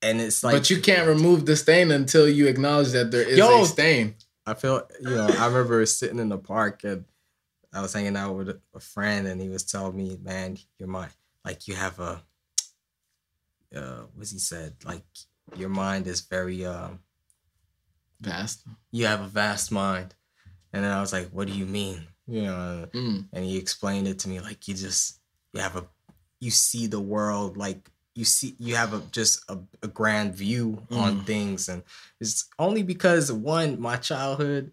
and it's like, but you can't remove the stain until you acknowledge that there is Yo. a stain. I feel, you know, I remember sitting in the park and I was hanging out with a, friend, and he was telling me, man, you're my, like, you have a, uh, what's he said, like, your mind is very, um, Vast. you have a vast mind, and then I was like, what do you mean, you know? Mm. and he explained it to me like you just you have a you see the world like you see you have a just a, a grand view on Mm. things and it's only because one my childhood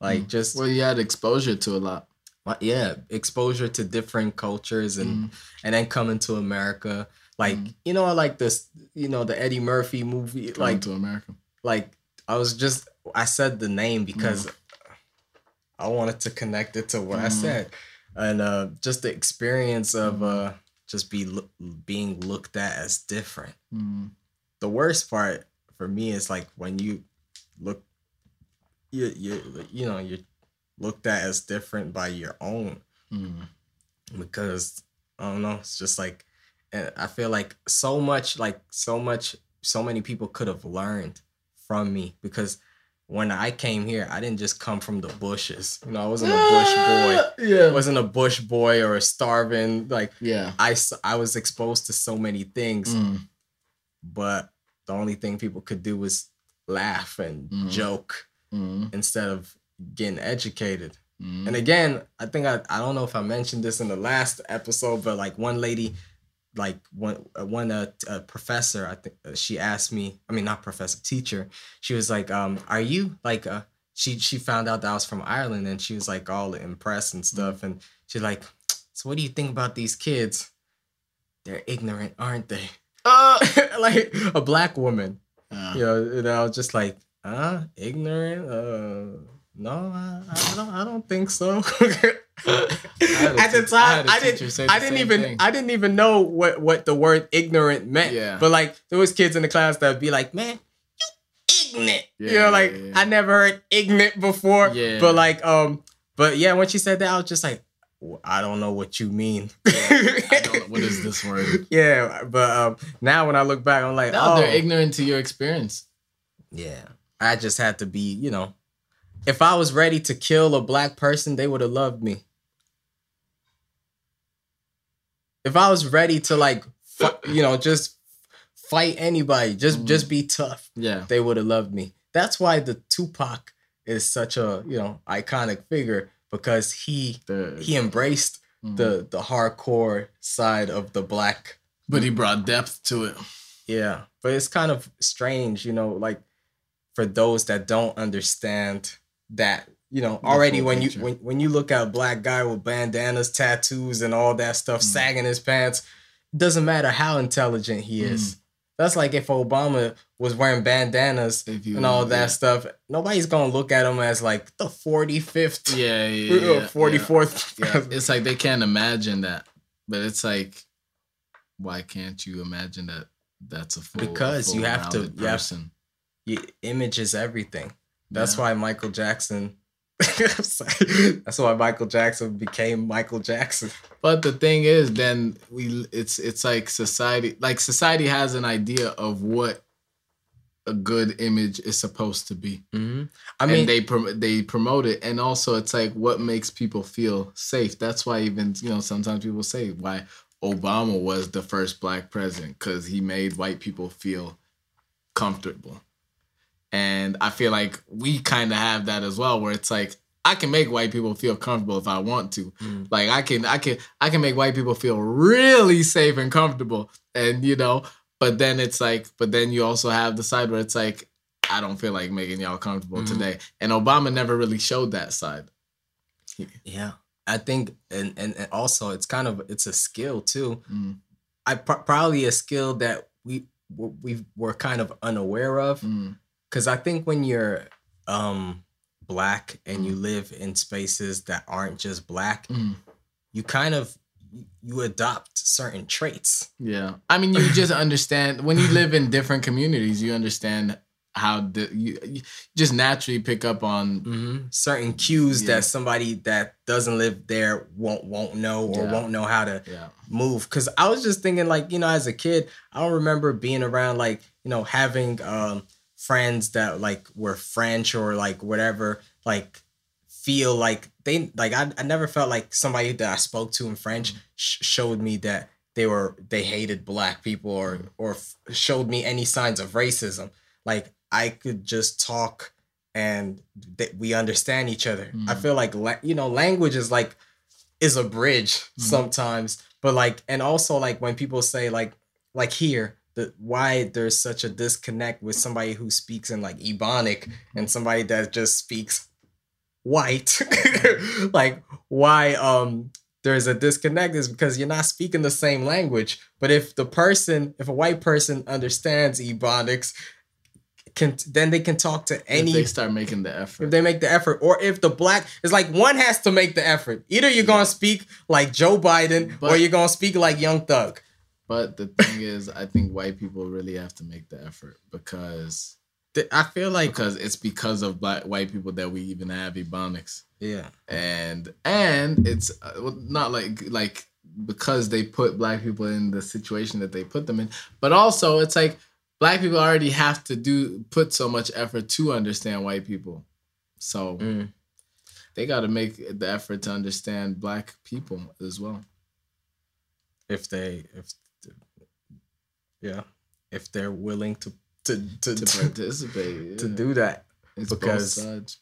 like Mm. just Well, you had exposure to a lot. My, yeah exposure to different cultures and Mm. and then coming to america like Mm. you know I like this you know the eddie murphy movie Coming like to America. like I was just I said the name because I wanted to connect it to what I Mhm. said, and uh, just the experience of Mhm. uh, just be loo- being looked at as different. Mm. The worst part for me is like when you look, you you you know you're looked at as different by your own Mm. because I don't know. It's just like, and I feel like so much, like so much, so many people could have learned from me because when I came here, I didn't just come from the bushes. You know, I wasn't a bush boy. Ah, Yeah. I wasn't a bush boy or a starving. Like yeah. I, I was exposed to so many things, Mm. but the only thing people could do was laugh and Mhm. joke Mm. instead of getting educated. Mm. And again, I think I I don't know if I mentioned this in the last episode, but like one lady, like one uh, one uh, uh, professor, I think uh, she asked me. I mean, not professor, teacher. She was like, um, "Are you like uh?" She she found out that I was from Ireland, and she was like all impressed and stuff. And she's like, "So what do you think about these kids? They're ignorant, aren't they?" Uh, like a black woman you know, and I was just like, uh, ignorant. Uh, no, I, I don't. I don't think so. At the I time, I, teacher didn't. I didn't even. thing. I didn't even know what what the word ignorant meant. Yeah. But like, there was kids in the class that'd be like, "Man, you ignorant." you Yeah, know, like yeah, yeah. I never heard ignorant before. Yeah. But like, um, but yeah, when she said that, I was just like, "Well, I don't know what you mean. I don't what is this word? Yeah, but um, now when I look back, I'm like, No, oh, they're ignorant to your experience. Yeah. I just had to be, you know, if I was ready to kill a black person, they would have loved me. If I was ready to like, you know, just fight anybody, just Mhm. just be tough, Yeah. they would have loved me. That's why the Tupac is such a, you know, iconic figure because he The, he embraced Mhm. the the hardcore side of the black but he brought depth to it. Yeah, but it's kind of strange, you know, like for those that don't understand that, you know, already full when you when, when you look at a black guy with bandanas, tattoos, and all that stuff, Mm. sagging his pants, doesn't matter how intelligent he Mm. is. That's like if Obama was wearing bandanas If you and all that yeah. stuff, nobody's gonna look at him as like the forty fifth, Yeah, yeah, yeah, yeah. forty fourth. Yeah. It's like they can't imagine that, but it's like, why can't you imagine that? That's a full, Because you have to- full-rounded you have- person. Image is everything. That's Yeah. why Michael Jackson That's why Michael Jackson became Michael Jackson. But the thing is, then we it's it's like society like society has an idea of what a good image is supposed to be. Mm-hmm. I mean, mean, they prom- they promote it, and also it's like what makes people feel safe. That's why even you know sometimes people say why Obama was the first black president because he made white people feel comfortable, and I feel like we kind of have that as well, where it's like I can make white people feel comfortable if I want to. Mm. Like I can I can I can make white people feel really safe and comfortable, and you know. But then it's like, but then you also have the side where it's like, I don't feel like making y'all comfortable Mhm. today. And Obama never really showed that side. yeah, I think, and, and and also it's kind of it's a skill too. Mm, I pro- probably a skill that we we were kind of unaware of mm, because I think when you're um black and you live in spaces that aren't just black, mm. you kind of you adopt certain traits. Yeah. I mean, you just understand when you live in different communities, you understand how the, you, you just naturally pick up on. Mm-hmm. Certain cues Yeah. that somebody that doesn't live there won't won't know or Yeah. won't know how to Yeah. move because i was just thinking like you know as a kid i don't remember being around like you know having um friends that like were french or like whatever like feel like they like i, I never felt like somebody that i spoke to in french sh- showed me that they were they hated black people or or f- showed me any signs of racism. Like i could just talk and that we understand each other. I Mhm. feel like la- you know language is like is a bridge Mhm. sometimes. But like and also like when people say like like here the why there's such a disconnect with somebody who speaks in like ebonic and somebody that just speaks white. Like why um there's a disconnect is because you're not speaking the same language. But if the person if a white person understands ebonics can then they can talk to Any, any they start making the effort. if they make the effort. Or if the black it's like one has to make the effort. Either you're gonna speak like joe biden or you're gonna speak like young thug But the thing is, I think white people really have to make the effort because Th- i feel like because it's because of black white people that we even have ebonics, yeah and and it's uh, not like like because they put black people in the situation that they put them in, but also it's like black people already have to do put so much effort to understand white people, so Mm. they got to make the effort to understand black people as well. if they if yeah if they're willing to to to, To participate, to do that it's because-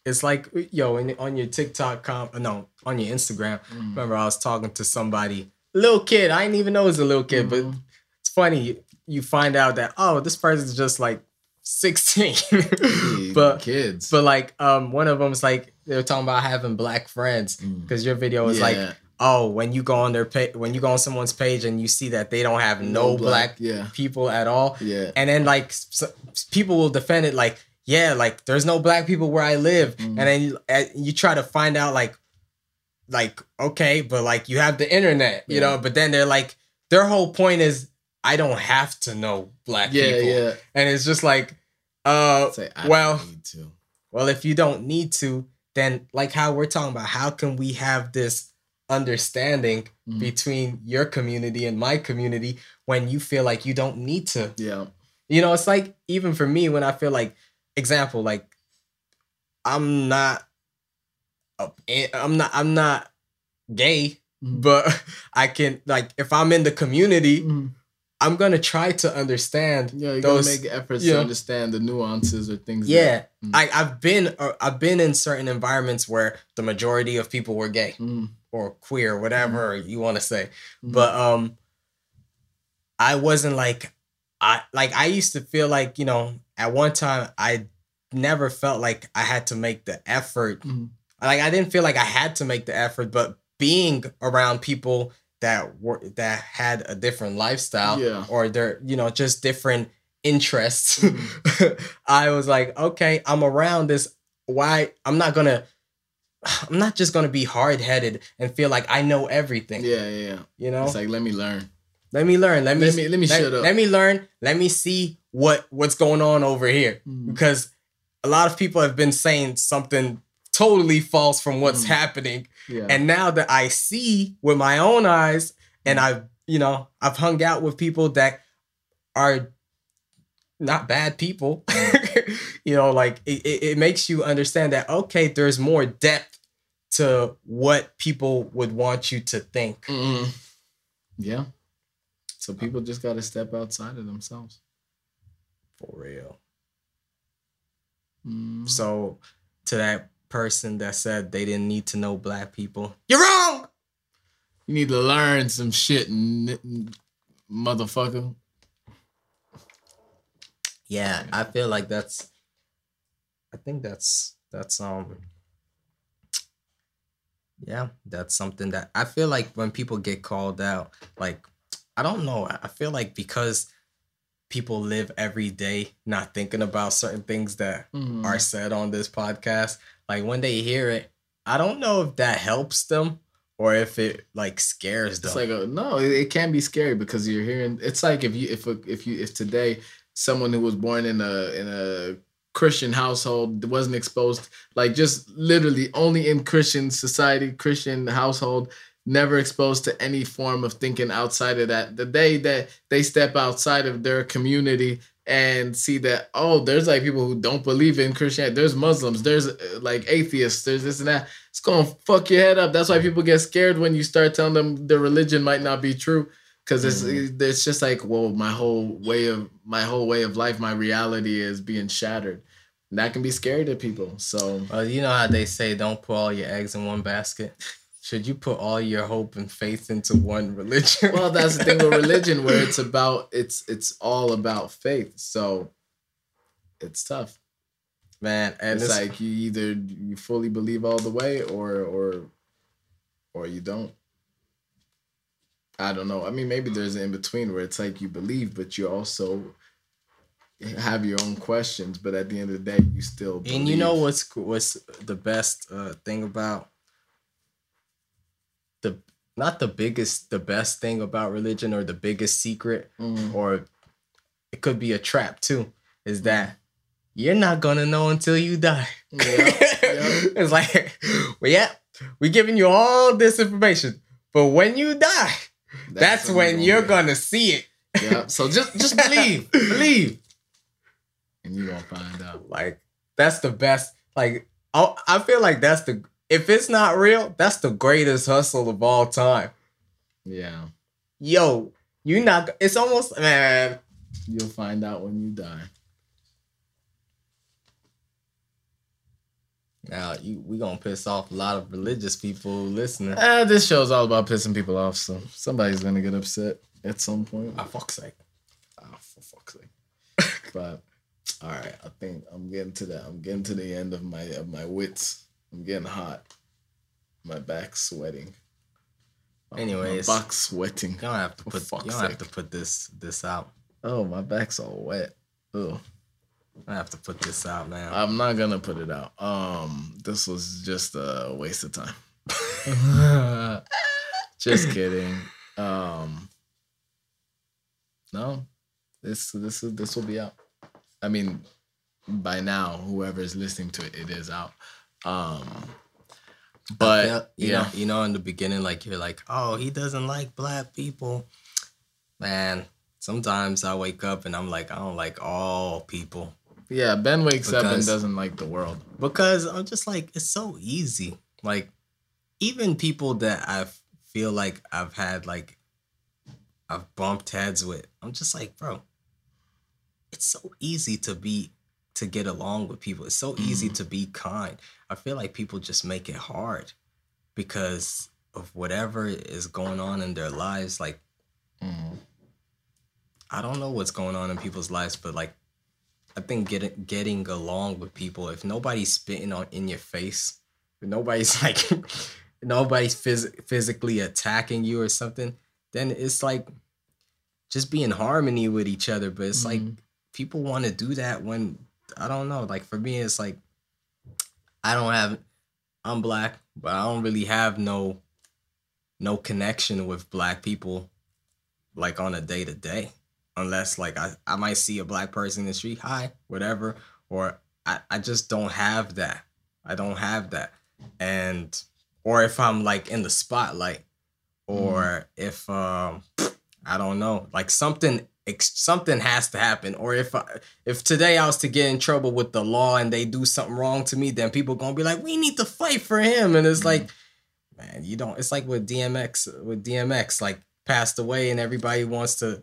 it's like yo in, on your tiktok comp no on your instagram Mm. remember i was talking to somebody little kid i didn't even know it was a little kid but Mhm. it's funny you, find out that oh this person's just like 16 but kids. but like um one of them's like they were talking about having black friends Mm. because your video was Yeah. like oh when you go on their page when you go on someone's page and you see that they don't have no, black, Yeah. people at all Yeah. and then like s- s- people will defend it like yeah like there's no black people where i live Mhm. and then you, uh, you try to find out like like okay but like you have the internet you Yeah. know but then they're like their whole point is i don't have to know black Yeah. people Yeah. and it's just like uh Say, I well well if you don't need to then like how we're talking about how can we have this understanding Mhm. between your community and my community when you feel like you don't need to Yeah. you know, it's like even for me when I feel like, example, like I'm not, a- I'm not, I'm not gay, Mhm. but I can like if I'm in the community, Mhm. I'm gonna try to understand. Yeah. You Those- gotta make efforts to understand the nuances or things. Yeah, That, Mm. I I've been uh, I've been in certain environments where the majority of people were gay Mm. Or queer, whatever you want to say, Mhm. but um, I wasn't like I like I used to feel like you know at one time I never felt like I had to make the effort. Mhm. Like I didn't feel like I had to make the effort, but being around people that were that had a different lifestyle Yeah. or they're you know just different interests, Mhm. I was like, okay, I'm around this. Why I'm not gonna. I'm not just gonna be hard headed and feel like I know everything. Yeah. Yeah. yeah. You know, It's like let me learn. let me learn. Let me Let me let me let, shut up. let me learn. Let me see what what's going on over here Mhm. because a lot of people have been saying something totally false from what's Mm. happening. Yeah. And now that I see with my own eyes, and I've you know I've hung out with people that are not bad people. you know, like it, it, makes you understand that okay, there's more depth to what people would want you to think. Mm. Yeah. So people just got to step outside of themselves. For real. Mm. So to that person that said they didn't need to know black people, you're wrong. You need to learn some shit, n- motherfucker. Yeah, I feel like that's I think that's that's um yeah, that's something that I feel like when people get called out, like I don't know, I feel like because people live every day not thinking about certain things that Mhm. are said on this podcast, like when they hear it, I don't know if that helps them or if it like scares them. It's like a, no, it, it can be scary because you're hearing. It's like if you if a, if you if today someone who was born in a in a Christian household wasn't exposed, like just literally only in Christian society, Christian household, never exposed to any form of thinking outside of that. The day that they step outside of their community and see that oh, there's like people who don't believe in Christianity. There's Muslims. There's uh, like atheists. There's this and that. It's gonna fuck your head up. That's why people get scared when you start telling them their religion might not be true. Cause it's mm-hmm. it's just like, well, my whole way of my whole way of life, my reality is being shattered. And that can be scary to people. So Well, you know how they say don't put all your eggs in one basket. Should you put all your hope and faith into one religion? well, that's the thing with religion where it's about it's it's all about faith. So it's tough. man. And it's it's like you either you fully believe all the way or or or you don't. I don't know. I mean, maybe there's an in between where it's like you believe, but you also have your own questions. But at the end of the day, you still. Believe. and you know what's what's the best uh, thing about the not the biggest the best thing about religion or the biggest secret Mhm. or it could be a trap too is that you're not gonna know until you die. It's like, well, yeah, we're giving you all this information, but when you die, that's, when you're get- gonna see it. Yeah. So just just believe, believe, and you gonna find out. Like that's the best. Like I, I feel like that's the if it's not real, that's the greatest hustle of all time. Yeah. Yo, you not. It's almost man. You'll find out when you die. Now you we gonna piss off a lot of religious people listening. Uh, this show's all about pissing people off, so somebody's gonna get upset at some point. Ah, fuck's sake. Oh, for fuck's sake. but all right, I think I'm getting to that. I'm getting to the end of my of my wits. I'm getting hot. My back's sweating. Oh, Anyways. my back's sweating. You don't have to put. You don't have to put this this out. Oh, my back's all wet. Oh, I have to put this out, now. I'm not gonna put it out. Um, this was just a waste of time. just kidding. Um, no, this this is this will be out. I mean, by now, whoever is listening to it, it is out. Um, but Yeah, you yeah, know, you know, in the beginning, like you're like, oh, he doesn't like black people. Man, sometimes I wake up and I'm like, I don't like all people yeah. Ben wakes up and doesn't like the world. because I'm just like, it's so easy. Like, even people that I feel like I've had like, I've bumped heads with, I'm just like, bro, it's so easy to be to get along with people. It's so easy to be kind. I feel like people just make it hard because of whatever is going on in their lives. Like, Mm. I don't know what's going on in people's lives, but like, I think getting getting along with people, if nobody's spitting on in your face, if nobody's like, nobody's phys- physically attacking you or something, then it's like just be in harmony with each other. But it's like Mhm. people want to do that when I don't know. Like for me, it's like I don't have. I'm black, but I don't really have no no connection with black people like on a day to day unless like I, I might see a black person in the street hi whatever or I, I just don't have that I don't have that. And or if I'm like in the spotlight or Mm. if um I don't know, like something something has to happen or if I, if today I was to get in trouble with the law and they do something wrong to me, then people going to be like, "We need to fight for him." And it's Mm. like man, you don't it's like with DMX with DMX like passed away and everybody wants to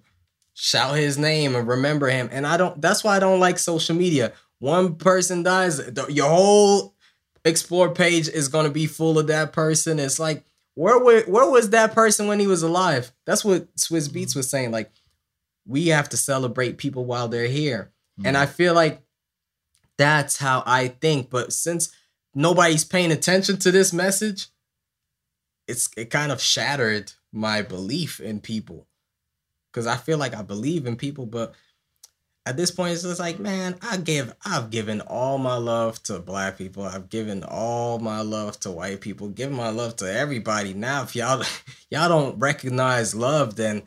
shout his name and remember him. And I don't that's why I don't like social media. One person dies, the, your whole explore page is going to be full of that person. It's like where were, where was that person when he was alive? That's what Swizz mm-hmm. Beatz was saying like we have to celebrate people while they're here. And I mm-hmm. feel like that's how I think, but since nobody's paying attention to this message, it's it kind of shattered my belief in people because I feel like I believe in people, but at this point it's just like, man, I give I've given all my love to black people. I've given all my love to white people, given my love to everybody. Now if y'all y'all don't recognize love, then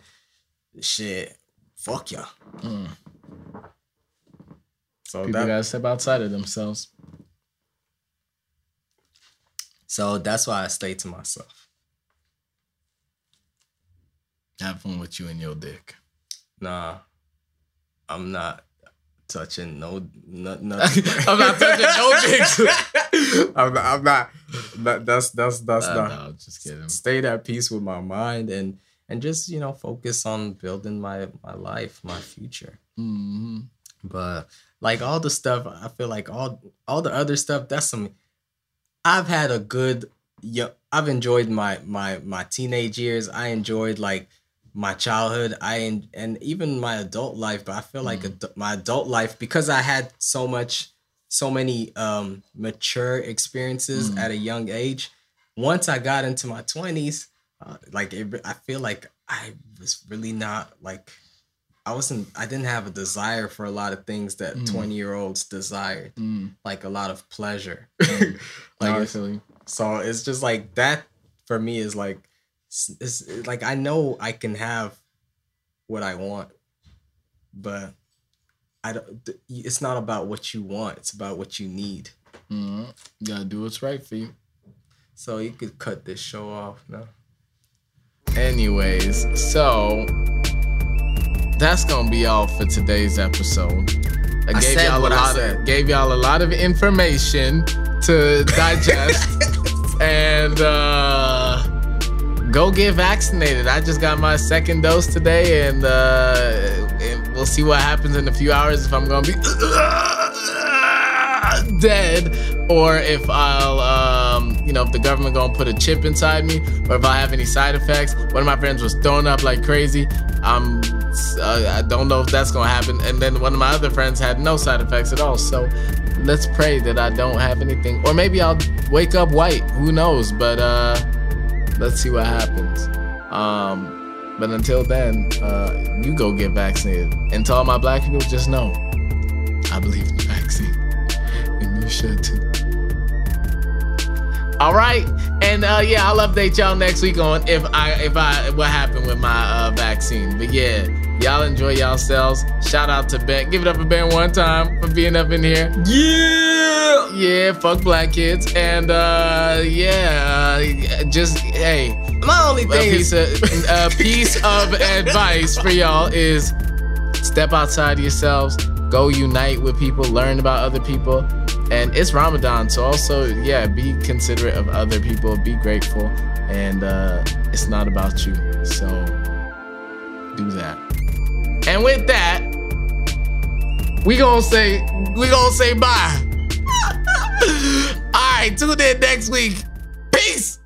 shit, fuck y'all. Mm. So People that, gotta step outside of themselves. so that's why I stay to myself. Have fun with you and your dick. Nah, I'm not touching no, no nothing. I'm not touching no dicks. I'm not. I'm not that, that's that's that's Uh, not. no, just kidding. Stay at peace with my mind and and just you know focus on building my my life, my future. hmm But like all the stuff, I feel like all all the other stuff. That's some. I've had a good. Yeah, I've enjoyed my my my teenage years. I enjoyed like my childhood. I and even my adult life. But I feel like Mm. adu- my adult life because I had so much, so many um mature experiences Mm. at a young age. Once I got into my twenties, uh, like it, I feel like I was really not like I wasn't I didn't have a desire for a lot of things that Mm. 20 year olds desired, Mm. like a lot of pleasure. Mm. like No, I it's- feel you. so it's just like that for me is like it's, it's like I know I can have what I want, but I don't it's not about what you want, it's about what you need. Mhm. You gotta do what's right for you. So you could cut this show off now. Anyways, so that's gonna be all for today's episode. I, I gave y'all a lot said. of gave y'all a lot of information to digest and uh go get vaccinated. I just got my second dose today and uh and we'll see what happens in a few hours if I'm gonna be dead or if I'll um you know if the government gonna put a chip inside me or if I have any side effects. One of my friends was throwing up like crazy. I'm uh, I don't know if that's gonna happen. And then one of my other friends had no side effects at all. So let's pray that I don't have anything, or maybe I'll wake up white. Who knows? But uh let's see what happens. Um, but until then, uh, you go get vaccinated. And to all my black people, just know I believe in the vaccine, and you should too. All right, and uh, yeah, I'll update y'all next week on if I if I what happened with my uh, vaccine. But yeah, y'all enjoy yourselves. Shout out to Ben. Give it up for Ben one time for being up in here. Yeah. Yeah, fuck black kids, and uh, yeah, uh, just hey, My only a thing piece is of a piece of advice for y'all is step outside yourselves, go unite with people, learn about other people, and it's Ramadan, so also yeah, be considerate of other people, be grateful, and uh, it's not about you, so do that. And with that, we gonna say we gonna say bye. All right, tune in next week. Peace.